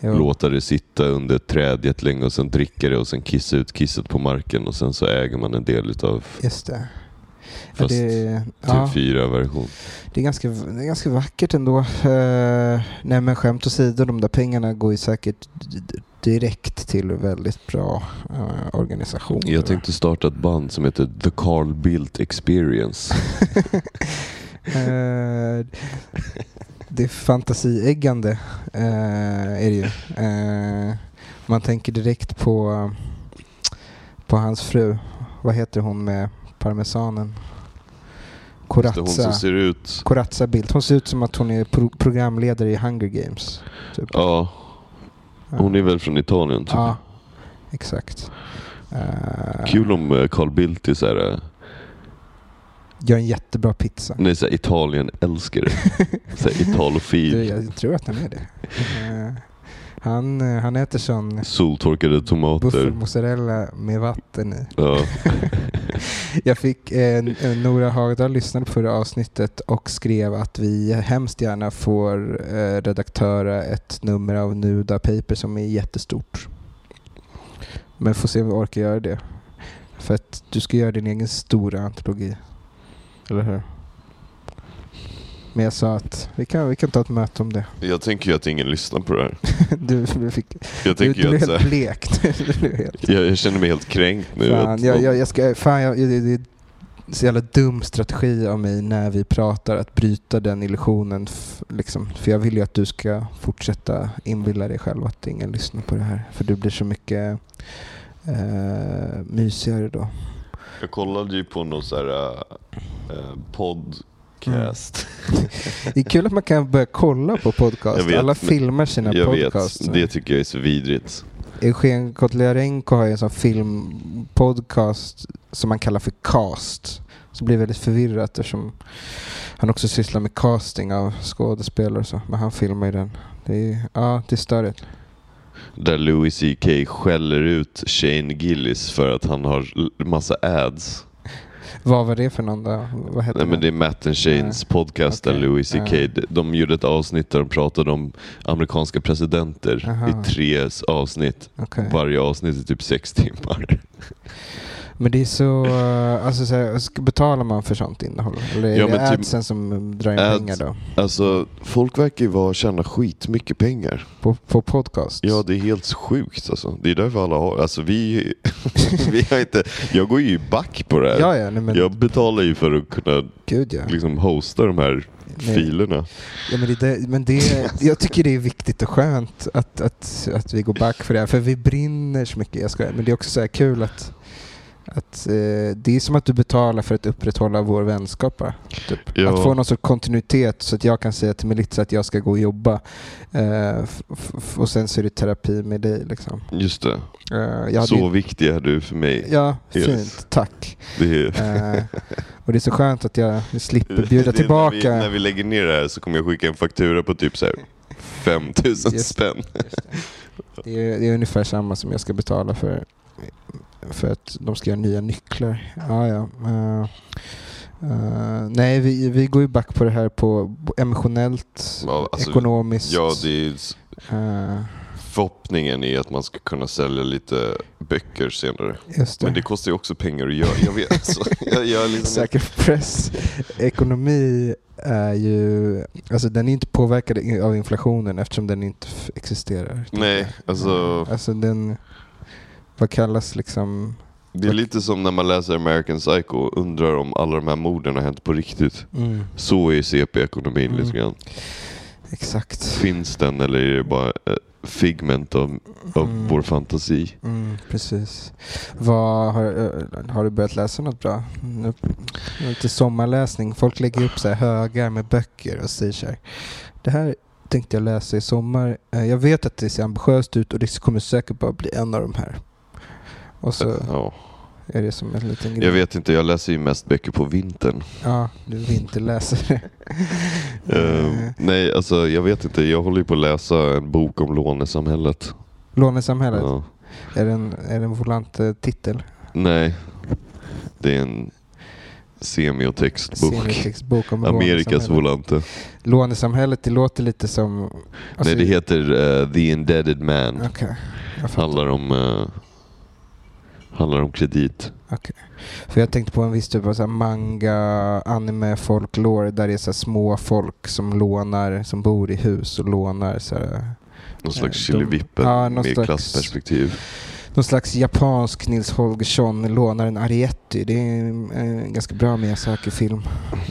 Speaker 2: Jo.
Speaker 1: låta det sitta under ett träd jättelänge och sen dricka det och sen kissa ut kisset på marken och sen så äger man en del utav
Speaker 2: Just det.
Speaker 1: Fast
Speaker 2: det, är-
Speaker 1: typ
Speaker 2: ja,
Speaker 1: 4-version.
Speaker 2: det, är ganska, det är ganska vackert ändå. Uh, nej men skämt åsido, de där pengarna går ju säkert direkt till väldigt bra eh, organisationer.
Speaker 1: Jag tänkte starta ett band som heter The Carl Bildt Experience.
Speaker 2: Eh, det är fantasieggande eh, är det ju. Eh, man tänker direkt på, på hans fru. Vad heter hon med parmesanen?
Speaker 1: Det är hon som
Speaker 2: Corazza.
Speaker 1: ser ut...
Speaker 2: Corazza Bildt. Hon ser ut som att hon är pro programledare i Hunger Games. Typ.
Speaker 1: Ja, hon är väl från Italien typ.
Speaker 2: Ja, exakt. Eh,
Speaker 1: Kul om eh, Carl Bildt är såhär, eh,
Speaker 2: Gör en jättebra pizza.
Speaker 1: nej, såhär Italien-älskare. såhär
Speaker 2: Du,
Speaker 1: italofil.
Speaker 2: jag tror att han är det. Eh, han, eh, han äter sån
Speaker 1: Soltorkade tomater.
Speaker 2: buffelmozzarella med vatten i.
Speaker 1: Ja.
Speaker 2: Jag fick, eh, n- Nora Hagdahl lyssnade på förra avsnittet och skrev att vi hemskt gärna får eh, redaktöra ett nummer av Nuda Paper som är jättestort. Men får se om vi orkar göra det. För att du ska göra din egen stora antologi. Eller hur? Men jag sa att vi kan, vi kan ta ett möte om det.
Speaker 1: Jag tänker ju att ingen lyssnar på det här.
Speaker 2: Du, du, fick,
Speaker 1: Jag
Speaker 2: du,
Speaker 1: tänker
Speaker 2: du
Speaker 1: ju
Speaker 2: blev helt blek. Du helt-
Speaker 1: jag, jag känner mig helt kränkt nu.
Speaker 2: Fan,
Speaker 1: att,
Speaker 2: jag, jag, jag ska, fan jag, det, det är så jävla dum strategi av mig när vi pratar att bryta den illusionen. Liksom. För jag vill ju att du ska fortsätta inbilla dig själv att ingen lyssnar på det här. För du blir så mycket eh, mysigare då.
Speaker 1: Jag kollade ju på någon sån här äh, podcast.
Speaker 2: Det är kul att man kan börja kolla på podcast.
Speaker 1: Vet,
Speaker 2: Alla filmar sina
Speaker 1: jag
Speaker 2: podcasts.
Speaker 1: vet, det tycker jag är så vidrigt.
Speaker 2: Eugen Kotliarenko har ju en sån filmpodcast som man kallar för Cast. Så blir väldigt förvirrat eftersom han också sysslar med casting av skådespelare och så. Men han filmar ju den. Det är, ja, det är störigt.
Speaker 1: Där Louis CK skäller ut Shane Gillis för att han har massa ads.
Speaker 2: Vad var det för någon då? Vad hette
Speaker 1: Nej, men
Speaker 2: den?
Speaker 1: det är Matt and Shanes podcast där
Speaker 2: Okej.
Speaker 1: Louis CK,
Speaker 2: Ja.
Speaker 1: de- de gjorde ett avsnitt där de pratade om amerikanska presidenter
Speaker 2: Aha.
Speaker 1: i tre avsnitt.
Speaker 2: Okej.
Speaker 1: Varje avsnitt är typ sex timmar.
Speaker 2: Men det är så, eh, alltså så här, betalar man för sånt innehåll? Eller är
Speaker 1: Ja,
Speaker 2: det
Speaker 1: men typ-
Speaker 2: adsen som drar in
Speaker 1: Ads-
Speaker 2: pengar då?
Speaker 1: Alltså, folk verkar ju vara tjäna skitmycket pengar.
Speaker 2: På, på podcast?
Speaker 1: Ja, det är helt sjukt alltså. Det är därför alla har, alltså vi, vi har inte, jag går ju back på det här.
Speaker 2: ja, ja nej, men
Speaker 1: Jag betalar ju för att kunna
Speaker 2: gud ja.
Speaker 1: liksom hosta de här
Speaker 2: Nej.
Speaker 1: filerna.
Speaker 2: Ja, men det, men det, jag tycker det är viktigt och skönt att, att, att vi går back för det här. För vi brinner så mycket. Jag skojar. Men det är också så här kul att, att eh, det är som att du betalar för att upprätthålla vår vänskap. Typ.
Speaker 1: Ja.
Speaker 2: Att få någon sorts kontinuitet så att jag kan säga till Melitza att jag ska gå och jobba. Eh, och sen så är det terapi med dig. Liksom.
Speaker 1: Just det.
Speaker 2: Eh,
Speaker 1: Så
Speaker 2: ju-
Speaker 1: viktig är du för mig.
Speaker 2: Ja,
Speaker 1: Yes.
Speaker 2: fint. Tack.
Speaker 1: Det är...
Speaker 2: Eh, och det är så skönt att jag slipper
Speaker 1: Det
Speaker 2: bjuda
Speaker 1: När
Speaker 2: tillbaka.
Speaker 1: vi, när vi lägger ner det här så kommer jag skicka en faktura på typ så här 5000
Speaker 2: Just-
Speaker 1: spänn.
Speaker 2: Det är, det är ungefär samma som jag ska betala för, för att de ska göra nya nycklar. Ja, ja. Eh, eh, nej, vi, vi går ju back på det här på emotionellt,
Speaker 1: Ja, alltså,
Speaker 2: ekonomiskt.
Speaker 1: Ja, det är,
Speaker 2: eh,
Speaker 1: förhoppningen är att man ska kunna sälja lite böcker senare.
Speaker 2: det.
Speaker 1: Men det kostar ju också pengar att göra. Jag vet. Alltså, jag, jag liksom
Speaker 2: Säker press ekonomi är ju, alltså den är inte påverkad av inflationen eftersom den inte existerar.
Speaker 1: Nej, alltså
Speaker 2: Alltså den, vad kallas liksom,
Speaker 1: det är lite som när man läser American Psycho och undrar om alla de här morden har hänt på riktigt. Så är CP-ekonomin
Speaker 2: Mm.
Speaker 1: lite grann.
Speaker 2: exakt.
Speaker 1: Finns den eller är det bara eh, figment av, av
Speaker 2: Mm.
Speaker 1: vår fantasi?
Speaker 2: Mm, precis. Vad, har, eh, har du börjat läsa något bra? Nu- Lite sommarläsning. Folk lägger upp så här högar med böcker och säger så här. Det här tänkte jag läsa i sommar. Eh, Jag vet att det ser ambitiöst ut och det kommer säkert bara bli en av de här. Och så
Speaker 1: Ja.
Speaker 2: är det som en liten grej.
Speaker 1: Jag vet inte, jag läser ju mest böcker på vintern.
Speaker 2: Ja, du vinterläsare.
Speaker 1: Ehm,
Speaker 2: Eh,
Speaker 1: nej, alltså jag vet inte. Jag håller ju på att läsa en bok om lånesamhället.
Speaker 2: Lånesamhället.
Speaker 1: Ja.
Speaker 2: Är det en, är det en volant eh, titel?
Speaker 1: Nej, det är en semiotextbok.
Speaker 2: Serietextbok om
Speaker 1: Amerikas volante.
Speaker 2: Lånesamhället, det låter lite som... alltså-
Speaker 1: Nej, det heter eh, The Indebted Man.
Speaker 2: Fattar.
Speaker 1: Handlar om, eh, handlar om kredit.
Speaker 2: Okej. För jag tänkte på en viss typ av så manga, anime, folklore där det är så små folk som lånar, som bor i hus och lånar så här,
Speaker 1: Någon slags
Speaker 2: Eh, de-
Speaker 1: Killevippen
Speaker 2: ja,
Speaker 1: med
Speaker 2: slags-
Speaker 1: klassperspektiv.
Speaker 2: någon slags japansk Nils Holgersson lånar en Arietti. Det är en, en ganska bra Miyazaki-film.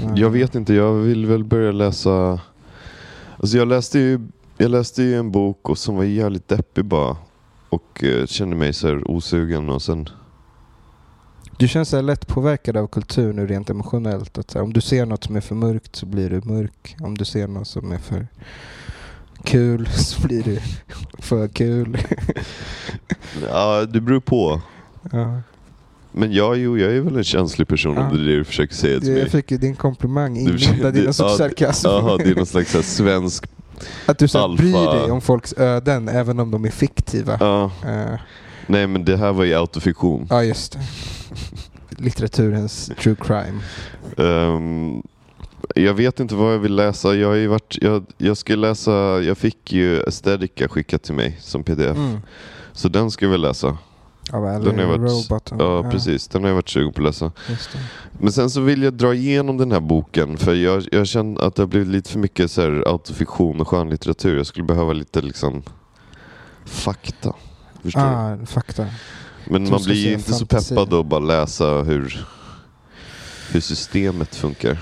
Speaker 2: Ja.
Speaker 1: Jag vet inte, jag vill väl börja läsa... Alltså jag läste ju, jag läste ju en bok och som var jävligt deppig bara. Och eh, kände mig så här osugen och sen...
Speaker 2: Du känns så här lätt påverkad av kultur nu rent emotionellt. Att här, om du ser något som är för mörkt så blir du mörk. Om du ser något som är för kul så blir du för kul.
Speaker 1: Ja, det beror på.
Speaker 2: ja.
Speaker 1: Men jag, jo, jag är väl en känslig person
Speaker 2: Ja.
Speaker 1: om det är det du försöker säga till
Speaker 2: Jag
Speaker 1: mig.
Speaker 2: fick ju din komplimang inlindad i någon sorts sarkasm.
Speaker 1: Jaha, det är någon slags svensk...
Speaker 2: Att du så
Speaker 1: alfa.
Speaker 2: bryr dig om folks öden även om de är fiktiva.
Speaker 1: Ja.
Speaker 2: Eh,
Speaker 1: Nej men det här var ju autofiktion.
Speaker 2: ja, just det. Litteraturens true crime.
Speaker 1: Ehm, jag vet inte vad jag vill läsa. Jag, har varit, jag, jag ska läsa, jag fick ju Aesthetica skickat till mig som pdf.
Speaker 2: Mm.
Speaker 1: Så den ska väl läsa.
Speaker 2: Av
Speaker 1: Den har jag varit,
Speaker 2: Robot.
Speaker 1: ja, precis. Den har jag varit sugen på att läsa. Men sen så vill jag dra igenom den här boken för jag, jag känner att det har blivit lite för mycket så här autofiktion och skönlitteratur. Jag skulle behöva lite liksom fakta. Förstår du?
Speaker 2: Ah, fakta.
Speaker 1: Men
Speaker 2: som
Speaker 1: man blir ju inte så
Speaker 2: fantasi.
Speaker 1: peppad att bara läsa hur, hur systemet funkar.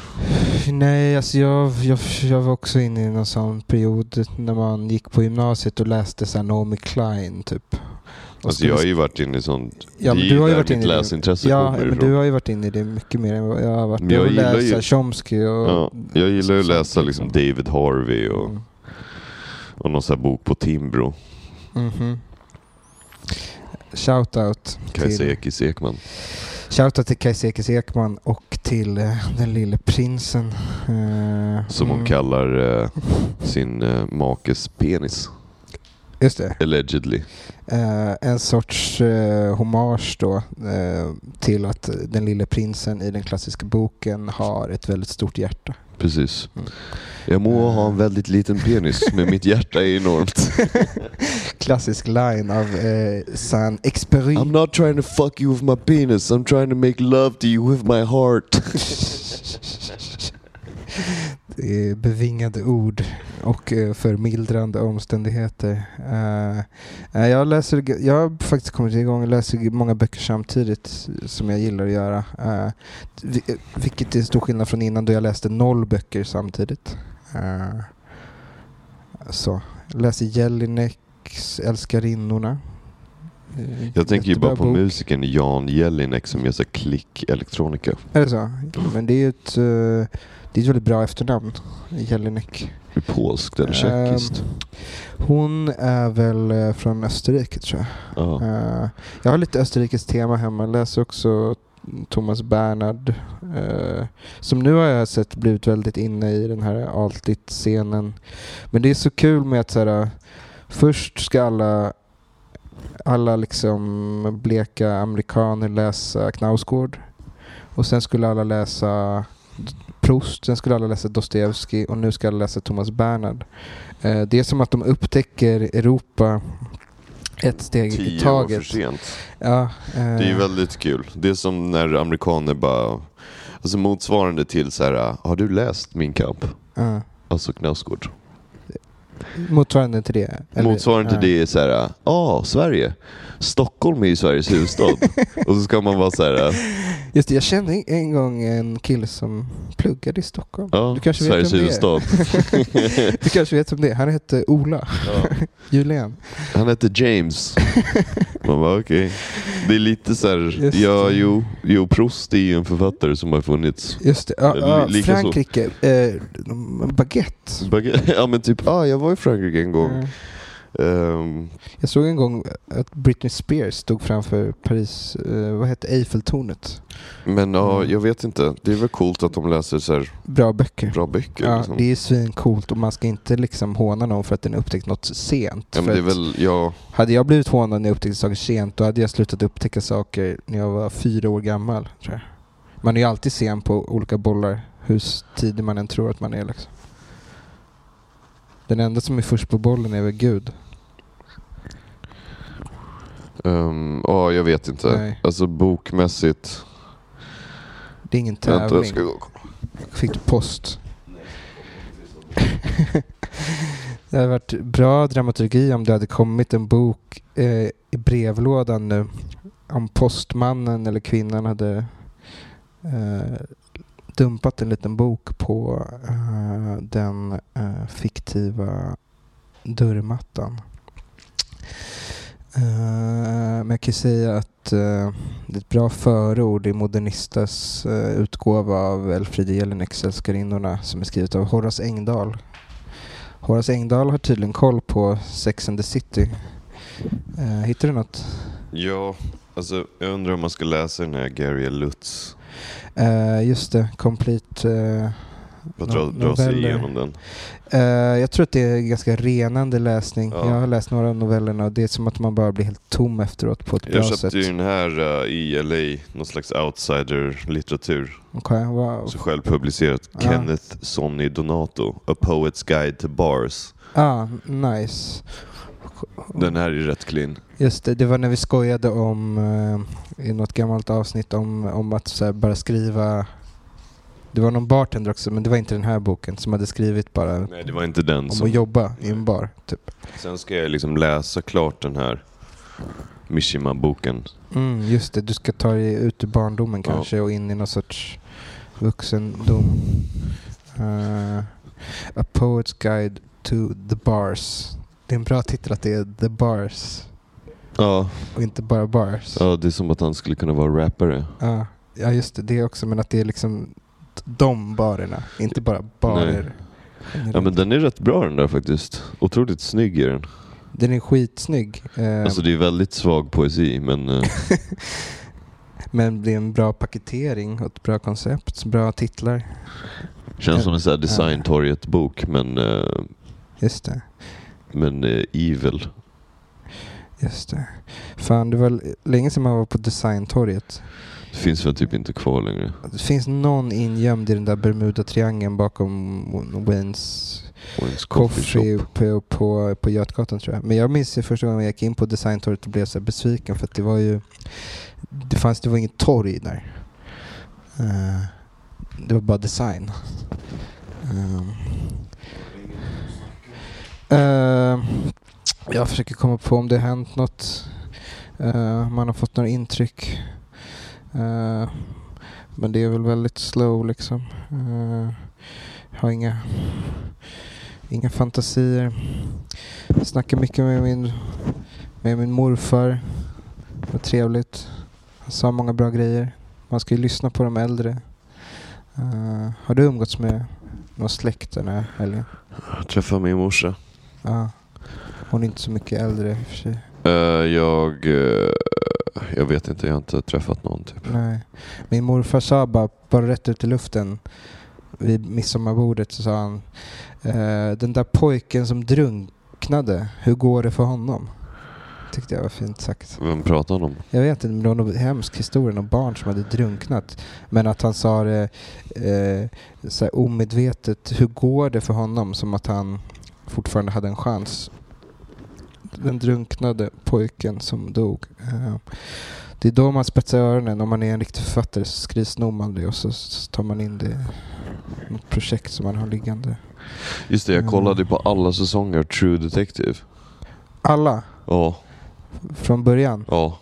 Speaker 2: Nej, alltså jag, jag, jag var också inne i någon sån period när man gick på gymnasiet och läste så här Naomi Klein typ.
Speaker 1: Alltså jag har ju varit inne i sånt.
Speaker 2: Ja, men du har ju varit inne i
Speaker 1: läsintresse
Speaker 2: Ja,
Speaker 1: kommer
Speaker 2: men
Speaker 1: ifrån.
Speaker 2: du har ju varit inne i det mycket mer än vad jag har varit.
Speaker 1: Men
Speaker 2: jag
Speaker 1: gillar
Speaker 2: läst
Speaker 1: ju-
Speaker 2: Chomsky och...
Speaker 1: Ja, jag gillar att läsa liksom
Speaker 2: liksom.
Speaker 1: David Harvey och,
Speaker 2: Mm.
Speaker 1: och någon sån här bok på Timbro.
Speaker 2: Mhm. Shoutout
Speaker 1: Kajsa
Speaker 2: till,
Speaker 1: Ekman.
Speaker 2: shoutout till Kajsa Ekis Ekman och till eh, den lille prinsen. Eh,
Speaker 1: Som hon
Speaker 2: mm,
Speaker 1: kallar eh, sin makes penis.
Speaker 2: Just det.
Speaker 1: Allegedly.
Speaker 2: Eh, en sorts eh, hommage då eh, till att den lille prinsen i den klassiska boken har ett väldigt stort hjärta.
Speaker 1: Precis.
Speaker 2: Mm.
Speaker 1: Jag må ha en väldigt liten penis, men mitt hjärta är enormt.
Speaker 2: Klassisk line av eh, Saint-Exupéry.
Speaker 1: I'm not trying to fuck you with my penis, I'm trying to make love to you with my heart.
Speaker 2: Är bevingade ord och eh, förmildrande omständigheter. Eh, eh, jag, läser, jag har faktiskt kommit igång och läser många böcker samtidigt som jag gillar att göra. Eh, vi- eh, vilket är stor skillnad från innan då jag läste noll böcker samtidigt. Eh, så. Jag läser Jelineks Älskarinnorna. Eh,
Speaker 1: Jag tänker ju bara på
Speaker 2: bok.
Speaker 1: musikern Jan Jelinek som gör så klick elektronika.
Speaker 2: Är det så? Men det är ju ett, eh, det är ett väldigt bra efternamn. Jelinek.
Speaker 1: Polskt eller tjeckiskt?
Speaker 2: Hon är väl eh, från Österrike tror jag.
Speaker 1: Ja.
Speaker 2: Eh, jag har lite österrikiskt tema hemma. Jag läser också Thomas Bernhard. eh, som nu har jag sett blivit väldigt inne i den här altit-scenen. Men det är så kul med att så här, först ska alla alla liksom bleka amerikaner läsa Knausgård. Och sen skulle alla läsa Proust, sen skulle alla läsa Dostojevskij och nu ska alla läsa Thomas Bernhard. Eh, det är som att de upptäcker Europa ett steg i
Speaker 1: Tio år
Speaker 2: taget.
Speaker 1: för sent.
Speaker 2: Ja, eh,
Speaker 1: Det är ju väldigt kul. Det är som när amerikaner bara... Alltså motsvarande till så här, har du läst Min kamp?
Speaker 2: ja.
Speaker 1: Alltså Knausgård.
Speaker 2: motsvarande till det. eller?
Speaker 1: Motsvarande till det är så här, ja, Sverige. Stockholm är ju Sveriges huvudstad. och så ska man vara så här,
Speaker 2: Just det, jag kände en- gång en kille som pluggade i Stockholm.
Speaker 1: ja,
Speaker 2: du kanske
Speaker 1: Sveriges
Speaker 2: vet
Speaker 1: huvudstad.
Speaker 2: Du kanske vet om det. Han hette Ola
Speaker 1: Ja.
Speaker 2: Julén.
Speaker 1: Han heter James. Man bara okej. Det är lite så här,
Speaker 2: Just
Speaker 1: ja
Speaker 2: det.
Speaker 1: jo, jo Proust är ju en författare som har funnits.
Speaker 2: Just det. Ja, ja. Frankrike. Eh, baguette.
Speaker 1: Baguette- Ja men typ, ah, jag var i Frankrike en gång.
Speaker 2: Mm.
Speaker 1: Ehm,
Speaker 2: Jag såg en gång att Britney Spears stod framför Paris, eh, vad heter Eiffeltornet.
Speaker 1: men ja,
Speaker 2: Mm.
Speaker 1: jag vet inte. Det är väl coolt att de läser så här
Speaker 2: Bra böcker.
Speaker 1: bra böcker.
Speaker 2: Ja,
Speaker 1: liksom.
Speaker 2: det är svincoolt och man ska inte liksom håna någon för att den upptäckt något sent.
Speaker 1: ja, men det är väl, ja,
Speaker 2: Hade jag blivit hånad när jag upptäckte saker sent, då hade jag slutat upptäcka saker när jag var fyra år gammal. Man är ju alltid sen på olika bollar, hur tidig man än tror att man är. Liksom. Den enda som är först på bollen är väl Gud.
Speaker 1: ehm, ja jag vet inte.
Speaker 2: Nej.
Speaker 1: Alltså bokmässigt.
Speaker 2: Det är ingen
Speaker 1: Vänta,
Speaker 2: tävling.
Speaker 1: ska gå.
Speaker 2: Fick du post? det hade varit bra dramaturgi om det hade kommit en bok eh, i brevlådan nu. Om postmannen eller kvinnan hade eh, dumpat en liten bok på uh, den uh, fiktiva dörrmattan. Uh, men jag kan ju säga att uh, det är ett bra förord i Modernistas uh, utgåva av Elfriede Jelineks Älskarinnorna som är skrivet av Horace Engdahl. Horace Engdahl har tydligen koll på Sex and the City. Uh, hittar du något?
Speaker 1: Ja, alltså jag undrar om man ska läsa den här Gary L. Lutz.
Speaker 2: Eh, just det, Complete.
Speaker 1: För att dra, dra sig igenom den.
Speaker 2: eh, jag tror att det är ganska renande läsning.
Speaker 1: Ja.
Speaker 2: Jag har läst några av novellerna och det är som att man bara blir helt tom efteråt på ett bra
Speaker 1: Jag
Speaker 2: sätt.
Speaker 1: köpte ju den här uh, i LA, någon slags outsider-litteratur.
Speaker 2: Okej, wow.
Speaker 1: Så självpublicerat.
Speaker 2: Ja.
Speaker 1: Kenneth Sonny Donato, A Poet's Guide to Bars.
Speaker 2: Ah, nice.
Speaker 1: Den här är rätt clean.
Speaker 2: Just det, det var när vi skojade om eh, i något gammalt avsnitt om, om att här, bara skriva det var någon bartender också, men det var inte den här boken som hade skrivit bara
Speaker 1: Nej, det var inte den
Speaker 2: om
Speaker 1: som...
Speaker 2: att jobba i en bar. Typ.
Speaker 1: Sen ska jag liksom läsa klart den här Mishima-boken.
Speaker 2: Mm, just det, du ska ta dig ut ur barndomen
Speaker 1: Ja.
Speaker 2: kanske och in i någon sorts vuxendom. Eh, A Poet's Guide to the Bars. Det är en bra titel att det är The Bars
Speaker 1: Ja,
Speaker 2: och inte bara Bars.
Speaker 1: ja, det är som att han skulle kunna vara rappare.
Speaker 2: Ja, ja just det, det också, men att det är liksom de barerna, inte bara barer.
Speaker 1: Ja men den är rätt bra den där faktiskt. Otroligt snygg är den.
Speaker 2: Den är skitsnygg. Eh,
Speaker 1: Alltså det är väldigt svag poesi men eh,
Speaker 2: Men det är en bra paketering och ett bra koncept. Bra titlar.
Speaker 1: känns som en sån här designtorget-bok men, eh,
Speaker 2: Just det.
Speaker 1: Men eh, evil.
Speaker 2: Just det. Fan, det var länge sedan man var på designtorget.
Speaker 1: Det finns väl typ inte kvar längre.
Speaker 2: Det finns någon ingömd i den där Bermuda-triangeln bakom Waynes
Speaker 1: Wayne's Coffee
Speaker 2: på, på, på Götgatan tror jag. Men jag minns ju första gången jag gick in på designtorget och blev så besviken för att det var ju det fanns det var inget torg där. Eh, det var bara design. Ehm. Uh, jag försöker komma på om det hänt något. Uh, man har fått några intryck. Uh, men det är väl väldigt slow liksom. Uh, har inga, inga fantasier. Jag snackar mycket med min, med min morfar. Det var trevligt. Han sa många bra grejer. Man ska ju lyssna på de äldre. Har du umgåtts med någon släkt den här helgen?
Speaker 1: Jag träffade min morsa.
Speaker 2: Ja. Hon är inte så mycket äldre i och för sig.
Speaker 1: Eh, jag, eh, jag vet inte, jag har inte träffat någon typ.
Speaker 2: Nej. Min morfar sa bara, bara rätt ut i luften vid midsommarbordet så sa han eh, Den där pojken som drunknade, hur går det för honom? Tyckte jag var fint sagt.
Speaker 1: Vem pratar han om?
Speaker 2: Jag vet inte, men det var någon hemsk historia om barn som hade drunknat. Men att han sa det omedvetet, hur går det för honom? Som att han fortfarande hade en chans. Den drunknade pojken som dog. Eh, det är då man spetsar öronen. Om man är en riktig författare så skrivsnor man det och så tar man in det i något projekt som man har liggande.
Speaker 1: Just det, jag
Speaker 2: Mm.
Speaker 1: kollade på alla säsonger True Detective.
Speaker 2: Alla
Speaker 1: Ja,
Speaker 2: från början.
Speaker 1: ja.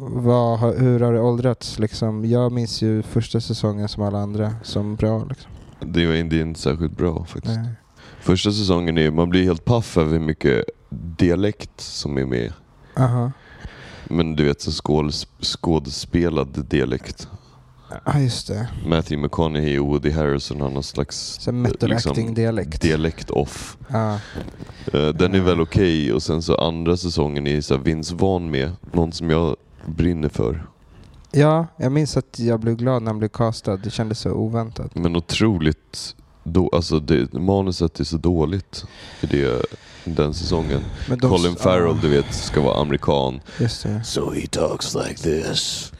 Speaker 2: Vad, hur har det åldrats? Liksom, jag minns ju första säsongen som alla andra som bra. Liksom.
Speaker 1: Det är inte särskilt bra faktiskt.
Speaker 2: Nej.
Speaker 1: Första säsongen är man blir helt paff över hur mycket dialekt som är med.
Speaker 2: Aha.
Speaker 1: Men du vet, så skål, skådespelad dialekt.
Speaker 2: Ja, just det.
Speaker 1: Matthew McConaughey och Woody Harrison har någon slags
Speaker 2: Så method
Speaker 1: liksom, dialekt off.
Speaker 2: Ja.
Speaker 1: Eh, Den är väl okej och sen så andra säsongen är så Vince Vaughn med. Någon som jag brinner för.
Speaker 2: ja, jag minns att jag blev glad när han blev castad. Det kändes så oväntat.
Speaker 1: Men otroligt... Då, alltså det, manuset är så dåligt i det, den säsongen.
Speaker 2: De-
Speaker 1: Colin Farrell,
Speaker 2: ja,
Speaker 1: du vet, ska vara amerikan.
Speaker 2: Just det.
Speaker 1: So he talks like this.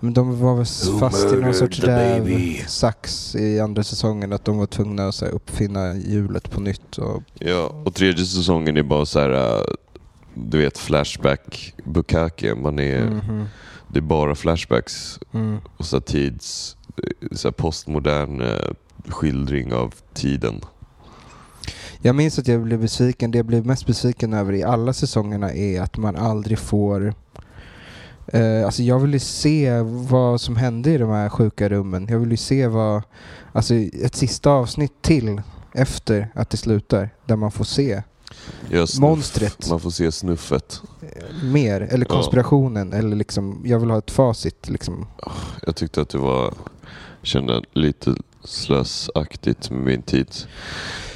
Speaker 2: Men de var väl
Speaker 1: Who
Speaker 2: fast i någon sorts
Speaker 1: baby?
Speaker 2: rävsax i andra säsongen. Att de var tvungna att så här, uppfinna hjulet på nytt. Och,
Speaker 1: Ja, och tredje säsongen är bara så här, äh, du vet, flashback bukake. Man är,
Speaker 2: Mhm.
Speaker 1: Det är bara flashbacks
Speaker 2: mm.
Speaker 1: och så här tids, så här postmodern eh, skildring av tiden.
Speaker 2: Jag minns att jag blev besviken. Det jag blev mest besviken över i alla säsongerna är att man aldrig får... Eh, alltså jag vill ju se vad som hände i de här sjuka rummen. Jag vill ju se vad... Alltså ett sista avsnitt till efter att det slutar. Där man får se
Speaker 1: Ja, snuff.
Speaker 2: Monstret.
Speaker 1: Man får se snuffet.
Speaker 2: eh, mer. Eller
Speaker 1: Ja.
Speaker 2: konspirationen. Eller liksom, jag vill ha ett facit. Liksom.
Speaker 1: Jag tyckte att det var, kände lite slösaktigt med min tid.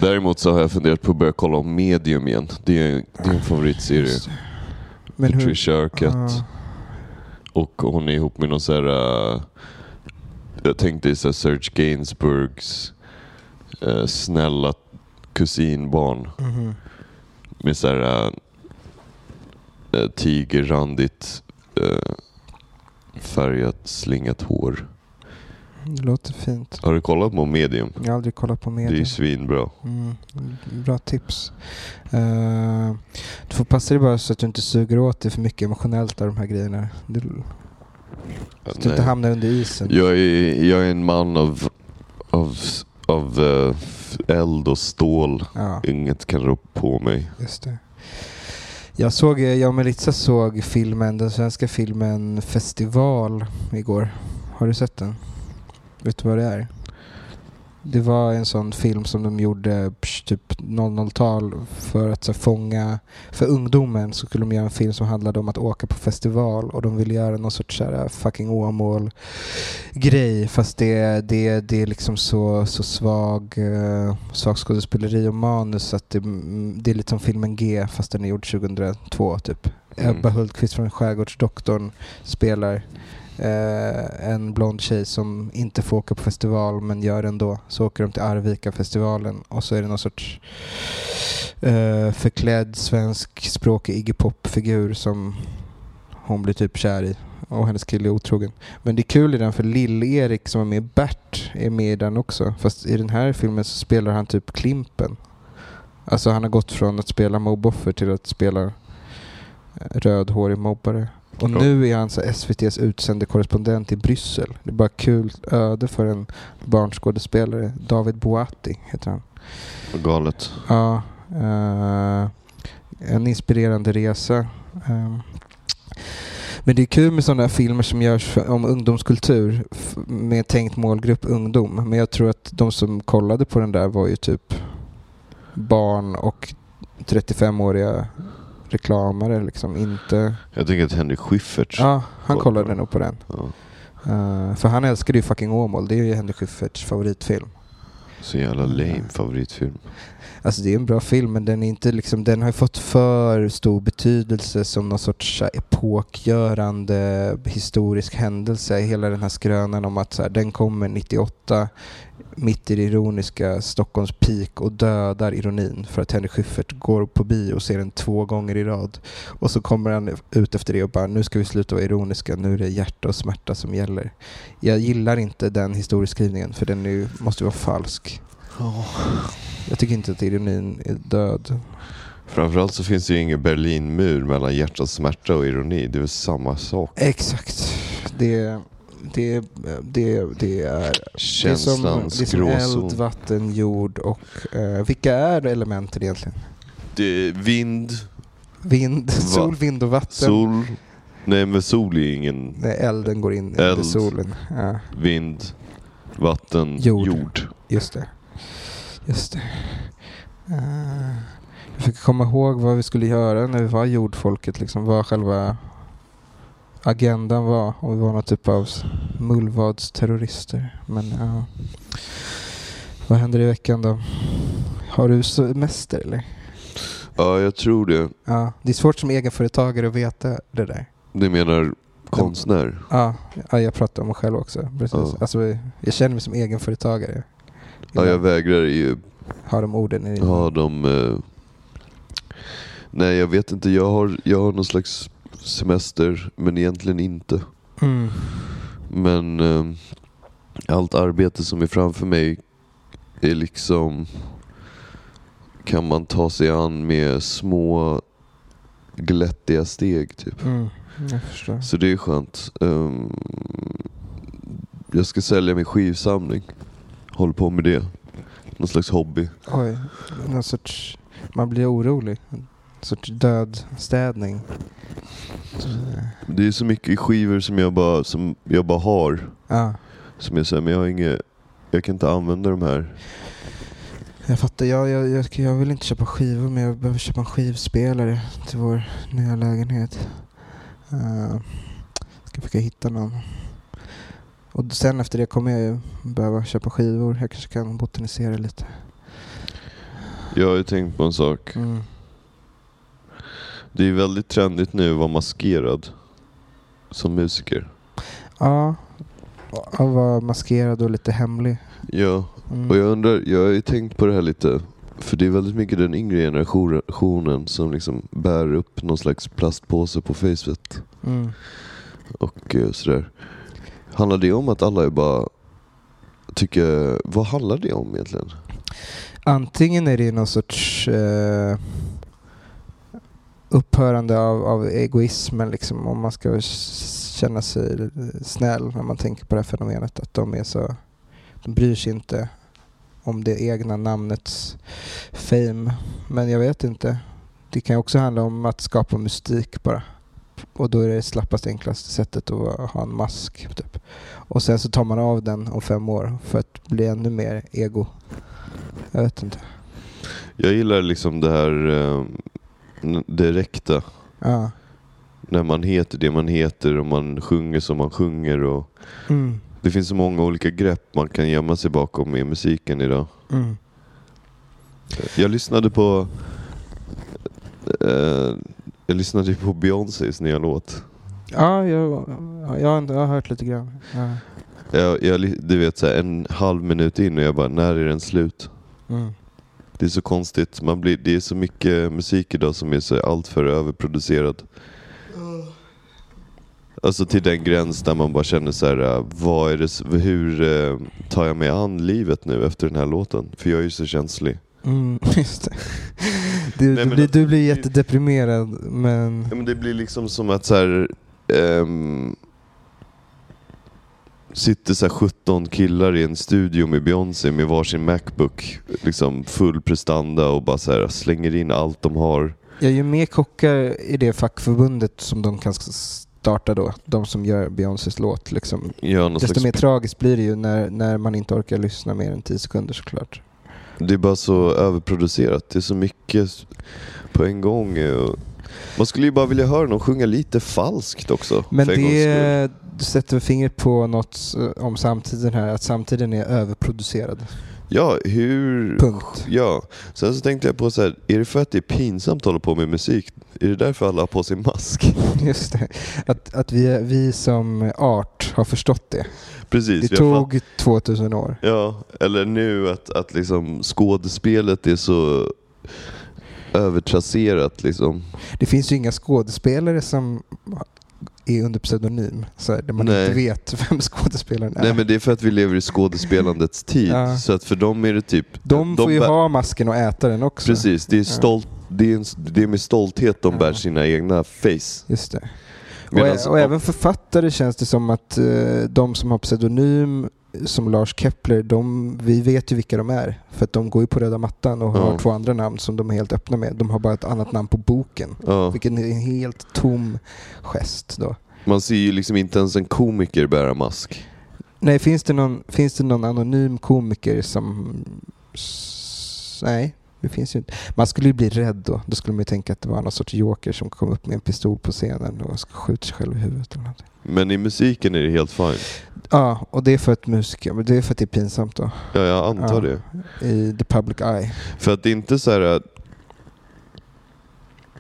Speaker 1: Däremot så har jag funderat på att börja kolla om Medium igen. Det är, det är en favoritserie.
Speaker 2: Men hur...
Speaker 1: Patricia Arquette.
Speaker 2: Ja.
Speaker 1: Och hon är ihop med någon så här... äh, jag tänkte så här Serge Gainsbourgs äh, snälla kusinbarn.
Speaker 2: Mhm.
Speaker 1: Med så här äh, tigerrandigt färgat slingat hår.
Speaker 2: Det låter fint.
Speaker 1: Har du kollat på Medium?
Speaker 2: Jag har aldrig kollat på
Speaker 1: Det är svinbra.
Speaker 2: Mm, bra tips. Eh, du får passa dig bara så att du inte suger åt dig för mycket emotionellt av de här grejerna. Du, så att du inte hamnar under isen.
Speaker 1: Jag är, jag är en man av, av, av äh, eld och stål.
Speaker 2: Ja,
Speaker 1: Inget kan rå på mig.
Speaker 2: just det. Jag, såg, eh, jag och Melissa såg filmen, den svenska filmen Festival igår. Har du sett den? Vet du vad det är? Det var en sån film som de gjorde typ 00-tal för att så, fånga, för ungdomen så skulle de göra en film som handlade om att åka på festival och de ville göra någon sorts så här, fucking Åmål grej fast det, det, det är liksom så, så svag, uh, svag skådespeleri och manus att det, mm, det är lite som filmen G fast den är gjord 2002 typ.
Speaker 1: Mm.
Speaker 2: Ebba Hultqvist från Skärgårdsdoktorn spelar eh, en blond tjej som inte får åka på festival men gör det ändå. Så åker de till Arvika-festivalen och så är det någon sorts eh, förklädd svensk språkig Iggy Pop-figur som hon blir typ kär i och hennes kille är otrogen. Men det är kul i den för Lill-Erik som är med i Bert är med i den också. Fast i den här filmen så spelar han typ Klimpen. Alltså han har gått från att spela mobboffer till att spela eh, rödhårig mobbare. Och
Speaker 1: Ja.
Speaker 2: nu är han så SVTs utsände korrespondent i Bryssel. Det är bara kul öde för en barnskådespelare. David Boati heter han.
Speaker 1: Galet.
Speaker 2: Ja, eh, en inspirerande resa. Eh, men det är kul med sådana filmer som görs om ungdomskultur med tänkt målgrupp ungdom. Men jag tror att de som kollade på den där var ju typ barn och 35-åriga reklamare liksom. Inte...
Speaker 1: Jag tänker att Henrik Schyffert...
Speaker 2: Ja, han
Speaker 1: på
Speaker 2: kollade
Speaker 1: den.
Speaker 2: nog på den.
Speaker 1: Ja,
Speaker 2: Eh, för han älskade ju fucking Åmål. Det är ju Henrik Schyfferts favoritfilm.
Speaker 1: så jävla lame favoritfilm.
Speaker 2: Alltså det är en bra film men den är inte liksom, den har fått för stor betydelse som någon sorts epokgörande historisk händelse. Hela den här skrönan om att så här, den kommer 98 mitt i det ironiska Stockholms peak och dödar ironin för att Henrik Schyffert går på bio och ser den två gånger i rad. Och så kommer han ut efter det och bara nu ska vi sluta vara ironiska, nu är det hjärta och smärta som gäller. Jag gillar inte den historieskrivningen för den är måste vara falsk. Jag tycker inte att ironin är död.
Speaker 1: Framförallt så finns det ju ingen Berlinmur mellan hjärtats smärta och ironi. Det är väl samma sak.
Speaker 2: Exakt. Det, det, det, det är... Det är som, det är som
Speaker 1: gråzon.
Speaker 2: eld, vatten, jord och... eh, vilka är elementen egentligen?
Speaker 1: Det är vind,
Speaker 2: Vind, sol, vind och vatten.
Speaker 1: sol. Nej men sol är ingen
Speaker 2: Nej, elden går in under
Speaker 1: Eld.
Speaker 2: solen. Ja,
Speaker 1: vind, vatten,
Speaker 2: Jord.
Speaker 1: jord.
Speaker 2: just det. Just det. Eh, jag fick komma ihåg vad vi skulle göra när vi var jordfolket. Liksom, vad själva agendan var. Om vi var någon typ av mullvadsterrorister. Men ja. Vad händer i veckan då? Har du semester eller?
Speaker 1: Ja, jag tror det.
Speaker 2: Ja, det är svårt som egenföretagare att veta det där.
Speaker 1: Du menar konstnär?
Speaker 2: Ja, ja jag pratar om mig själv också. Precis.
Speaker 1: Ja.
Speaker 2: Alltså, jag känner mig som egenföretagare.
Speaker 1: Ja, jag vägrar ju
Speaker 2: Har de orden i din
Speaker 1: ha de... Eh... Nej, jag vet inte. Jag har, jag har någon slags semester, men egentligen inte.
Speaker 2: Mm.
Speaker 1: Men eh, allt arbete som är framför mig är liksom... Kan man ta sig an med små glättiga steg typ.
Speaker 2: Mm.
Speaker 1: Så det är skönt. Ehm, jag ska sälja min skivsamling. Håller på med det. Någon slags hobby.
Speaker 2: Oj, någon sorts... Man blir orolig. En sorts dödstädning.
Speaker 1: Det är så mycket skivor som jag bara, som jag bara har.
Speaker 2: Ja,
Speaker 1: Som jag säger, men jag har inget... Jag kan inte använda de här.
Speaker 2: jag fattar. Jag, jag, jag, jag vill inte köpa skivor men jag behöver köpa en skivspelare till vår nya lägenhet. Uh, ska försöka hitta någon. Och sen efter det kommer jag ju behöva köpa skivor. Jag kanske kan botanisera lite.
Speaker 1: Jag har ju tänkt på en sak.
Speaker 2: Mm.
Speaker 1: Det är väldigt trendigt nu att vara maskerad. Som musiker.
Speaker 2: Ja, att vara maskerad och lite hemlig.
Speaker 1: Ja,
Speaker 2: Mm.
Speaker 1: och jag undrar, jag har ju tänkt på det här lite. För det är väldigt mycket den yngre generationen som liksom bär upp någon slags plastpåse på facet.
Speaker 2: Mm.
Speaker 1: Och eh, sådär. Handlar det om att alla är bara tycker, vad handlar det om egentligen?
Speaker 2: Antingen är det någon sorts eh, upphörande av, av egoismen, liksom, om man ska känna sig snäll när man tänker på det här fenomenet. Att de är så, de bryr sig inte om det egna namnets fame. Men jag vet inte. Det kan också handla om att skapa mystik bara. Och då är det slappaste enklaste sättet att ha en mask. Typ. Och sen så tar man av den om fem år för att bli ännu mer ego. Jag vet inte.
Speaker 1: Jag gillar liksom det här eh, direkta.
Speaker 2: Ja.
Speaker 1: När man heter det man heter och man sjunger som man sjunger. Och
Speaker 2: Mm.
Speaker 1: det finns så många olika grepp man kan gömma sig bakom i musiken idag.
Speaker 2: Mm.
Speaker 1: Jag lyssnade på eh, Jag lyssnade ju på Beyoncés nya låt.
Speaker 2: Ja, jag, jag, jag, har- jag har hört lite grann. Ja.
Speaker 1: Jag, jag, du vet så här, en halv minut in och jag bara, när är den slut?
Speaker 2: Mm.
Speaker 1: Det är så konstigt. Man blir, det är så mycket musik idag som är så alltför överproducerad. Alltså till den gräns där man bara känner så här, äh, vad är det, hur eh, tar jag mig an livet nu efter den här låten? För jag är ju så känslig.
Speaker 2: Mm, just det. Du,
Speaker 1: Nej,
Speaker 2: du, blir, du blir jättedeprimerad men...
Speaker 1: Ja, men det blir liksom som att så här, ehm, sitter så här 17 killar i en studio med Beyoncé med varsin Macbook, liksom full prestanda och bara så här, slänger in allt de har.
Speaker 2: Jag ju mer kockar i det fackförbundet som de kan starta då, de som gör Beyoncés låt. Liksom.
Speaker 1: Någon
Speaker 2: Desto
Speaker 1: slags,
Speaker 2: mer tragiskt blir det ju när, när man inte orkar lyssna mer än 10 sekunder såklart.
Speaker 1: Det är bara så överproducerat. Det är så mycket på en gång. och- Man skulle ju bara vilja höra någon sjunga lite falskt också.
Speaker 2: Men det du sätter fingret på något eh, om samtiden här, att samtiden är överproducerad.
Speaker 1: Ja, hur...
Speaker 2: Punkt.
Speaker 1: Ja, sen så tänkte jag på så här, är det för att det är pinsamt att hålla på med musik? Är det därför alla har på sig mask?
Speaker 2: Just det. Att, att vi, vi som art har förstått det.
Speaker 1: Precis.
Speaker 2: Det tog 2000 år.
Speaker 1: Ja, eller nu att, att liksom skådespelet är så övertrasserat liksom.
Speaker 2: Det finns ju inga skådespelare som är under pseudonym. Så här, där man
Speaker 1: Nej.
Speaker 2: inte vet vem skådespelaren är.
Speaker 1: Nej men det är för att vi lever i skådespelandets tid.
Speaker 2: Ja.
Speaker 1: Så att för dem är det typ...
Speaker 2: de får ju
Speaker 1: bär-
Speaker 2: ha masken och äta den också.
Speaker 1: Precis, det är, stolt, det, är en, det är med stolthet de
Speaker 2: Ja.
Speaker 1: bär sina egna face.
Speaker 2: Just det. Och,
Speaker 1: Medans-
Speaker 2: och även författare känns det som att eh, de som har pseudonym som Lars Kepler, de, vi vet ju vilka de är. För att de går ju på röda mattan och har
Speaker 1: Ja.
Speaker 2: två andra namn som de är helt öppna med. De har bara ett annat namn på boken.
Speaker 1: Ja.
Speaker 2: Vilket är en helt tom gest då.
Speaker 1: Man ser ju liksom inte ens en komiker bära mask.
Speaker 2: Nej, finns det någon, finns det någon anonym komiker som... s- Nej, Det finns ju inte. Man skulle ju bli rädd då. Då skulle man ju tänka att det var någon sorts joker som kom upp med en pistol på scenen och skjuter sig själv i huvudet. Eller någonting.
Speaker 1: Men i musiken är det helt fine.
Speaker 2: Ja, och det är för att musiker, men det är för att det är pinsamt då.
Speaker 1: Ja, jag antar
Speaker 2: Ja.
Speaker 1: det.
Speaker 2: I the public eye.
Speaker 1: För att det är inte så här... att-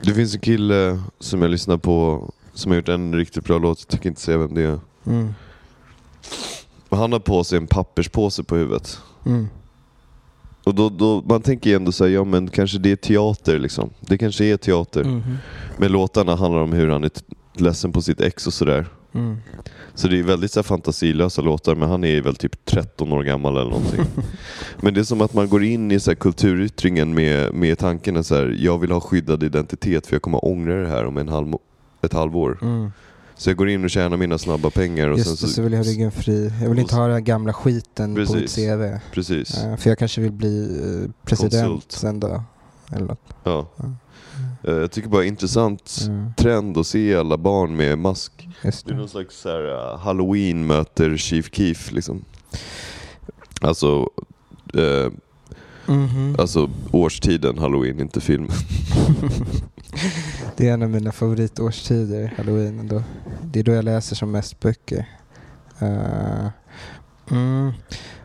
Speaker 1: Det finns en kille som jag lyssnar på som har gjort en riktigt bra låt. Jag tänker inte säga vem det är.
Speaker 2: Mm.
Speaker 1: Han har på sig en papperspåse på huvudet.
Speaker 2: Mm.
Speaker 1: Och då, då, man tänker ju ändå säga, ja men kanske det är teater liksom. Det kanske är teater.
Speaker 2: Mhm.
Speaker 1: Men låtarna handlar om hur han är ledsen på sitt ex och sådär.
Speaker 2: Mm.
Speaker 1: Så det är väldigt så här, fantasilösa låtar, men han är väl typ 13 år gammal eller någonting. men det är som att man går in i så här, kulturyttringen med, med tanken att så här, jag vill ha skyddad identitet för jag kommer ångra det här om en halv, ett halvår.
Speaker 2: Mm.
Speaker 1: Så jag går in och tjänar mina snabba pengar och
Speaker 2: Just
Speaker 1: sen
Speaker 2: det,
Speaker 1: så...
Speaker 2: så vill jag ha ryggen fri. Jag vill inte ha den gamla skiten på mitt
Speaker 1: Precis.
Speaker 2: CV.
Speaker 1: Precis.
Speaker 2: Eh, för jag kanske vill bli eh, president
Speaker 1: Konsult.
Speaker 2: en dag. Eller något.
Speaker 1: Ja.
Speaker 2: Ja.
Speaker 1: Eh, Jag tycker bara det är intressant
Speaker 2: Ja,
Speaker 1: trend att se alla barn med mask.
Speaker 2: just
Speaker 1: Det är
Speaker 2: det.
Speaker 1: någon slags så här, uh, halloween möter Chief Keef liksom. Alltså, eh,
Speaker 2: Mhm.
Speaker 1: alltså årstiden halloween, inte filmen.
Speaker 2: det är en av mina favoritårstider, halloween. Ändå. Det är då jag läser som mest böcker. Uh, mm.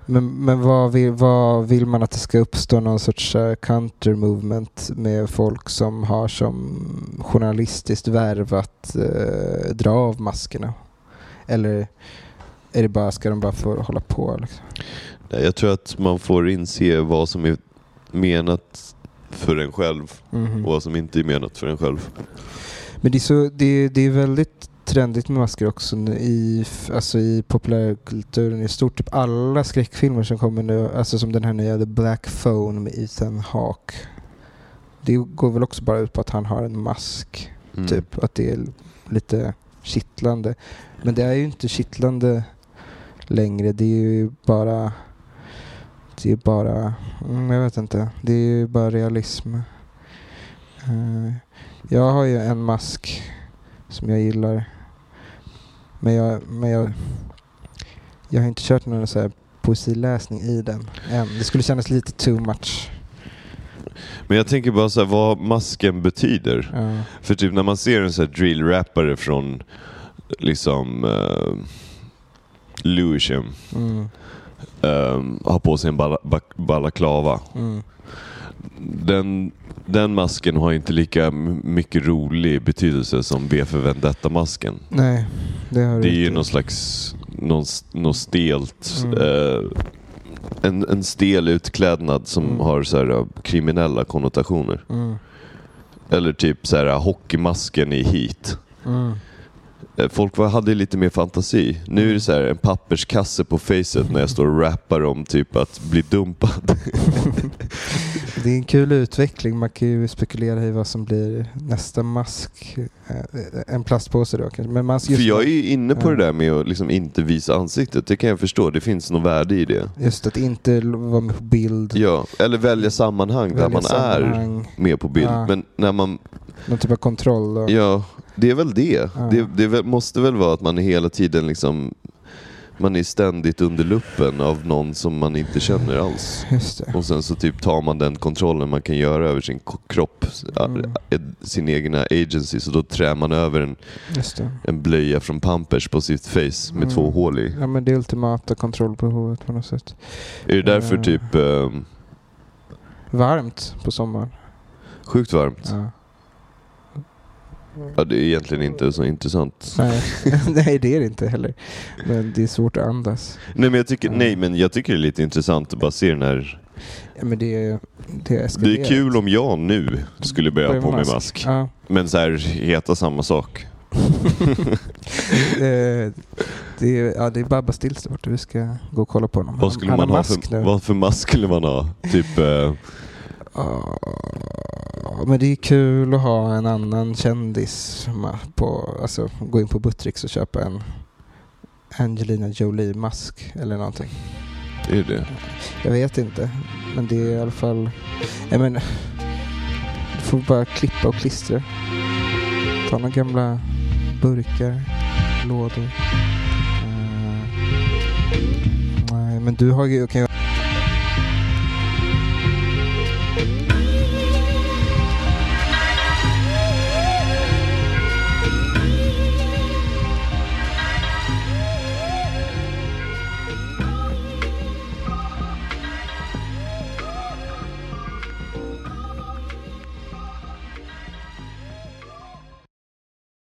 Speaker 2: Men, men vad, vill, vad vill man att det ska uppstå någon sorts uh, counter movement med folk som har som journalistiskt värv att uh, eh, dra av maskerna? Eller är det bara, ska de bara få hålla på? Liksom?
Speaker 1: Nej, Jag tror att man får inse vad som är menat för en själv
Speaker 2: Mhm.
Speaker 1: och vad som inte är menat för en själv.
Speaker 2: Men det är, så, det, det är väldigt trendigt med masker också i, alltså i populärkulturen i stort. Typ alla skräckfilmer som kommer nu, alltså som den här nya The Black Phone med Ethan Hawke. Det går väl också bara ut på att han har en mask.
Speaker 1: Mm.
Speaker 2: Typ att det är lite kittlande. Men det är ju inte kittlande längre. Det är ju bara... Det är bara... Mm, jag vet inte. Det är ju bara realism. Eh, jag har ju en mask som jag gillar. Men jag, men jag, jag har inte kört någon så här poesiläsning i den än. Det skulle kännas lite too much.
Speaker 1: Men jag tänker bara så här, vad masken betyder.
Speaker 2: Ja.
Speaker 1: För typ när man ser en så här drill-rappare från liksom uh, Lewisham
Speaker 2: Mm,
Speaker 1: um, har på sig en bala, balaklava.
Speaker 2: mm,
Speaker 1: Den, den masken har inte lika mycket rolig betydelse som V för Vendetta-masken.
Speaker 2: nej, det har
Speaker 1: Det är ju någon slags någon, något stelt
Speaker 2: Mm.
Speaker 1: eh, en, en stel utklädnad som
Speaker 2: Mm.
Speaker 1: har så här, kriminella konnotationer.
Speaker 2: Mm,
Speaker 1: Eller typ så här, hockeymasken i Heat. Eh, Folk var, hade lite mer fantasi. Nu är det så här en papperskasse på facet när jag står och rappar om typ att bli dumpad.
Speaker 2: Det är en kul utveckling. Man kan ju spekulera i vad som blir nästa mask. Eh, En plastpåse då kanske. Men man,
Speaker 1: För jag är ju inne på
Speaker 2: Ja.
Speaker 1: det där med att liksom inte visa ansiktet. Det kan jag förstå. Det finns något värde i det.
Speaker 2: just att inte vara med på bild.
Speaker 1: Ja, eller välja sammanhang där
Speaker 2: välja
Speaker 1: man är
Speaker 2: sammanhang,
Speaker 1: med på bild.
Speaker 2: Ja.
Speaker 1: Men när man
Speaker 2: Någon typ av kontroll. Då.
Speaker 1: Ja, det är väl det.
Speaker 2: Ja.
Speaker 1: Det, det är måste väl vara att man är hela tiden liksom man är ständigt under luppen av någon som man inte känner alls. Och sen så typ tar man den kontrollen man kan göra över sin kropp,
Speaker 2: Mm.
Speaker 1: sin egna agency. Så då trär man över en, en blöja från Pampers på sitt face med
Speaker 2: Mm.
Speaker 1: två hål i.
Speaker 2: Ja men det ultimata kontrollbehovet på något sätt.
Speaker 1: Är det därför
Speaker 2: Eh.
Speaker 1: typ eh,
Speaker 2: Varmt på sommaren.
Speaker 1: sjukt varmt?
Speaker 2: Ja.
Speaker 1: Ja, det är egentligen inte så intressant.
Speaker 2: Nej. Nej det är det inte heller. Men det är svårt att andas.
Speaker 1: Nej men, jag tycker,
Speaker 2: Ja.
Speaker 1: nej men jag tycker det är lite intressant att bara se den här
Speaker 2: Ja, men det är, det är
Speaker 1: Det är kul om jag nu skulle börja
Speaker 2: Börja
Speaker 1: på
Speaker 2: med mask.
Speaker 1: mask.
Speaker 2: Ja.
Speaker 1: Men så här, heta samma sak.
Speaker 2: Eh, det, är, ja, det är Babba Stills där borta. Vi ska gå och kolla på honom.
Speaker 1: Vad skulle
Speaker 2: Han- han
Speaker 1: man
Speaker 2: har
Speaker 1: ha
Speaker 2: mask
Speaker 1: för,
Speaker 2: nu.
Speaker 1: vad för mask skulle man ha? Typ,
Speaker 2: men det är kul att ha en annan kändis på, alltså gå in på Buttricks och köpa en Angelina Jolie-mask eller någonting.
Speaker 1: är det
Speaker 2: Jag vet inte, men det är i alla fall, jag men, du får bara klippa och klistra. Ta några gamla burkar, lådor. Eh, nej, men du har ju, ju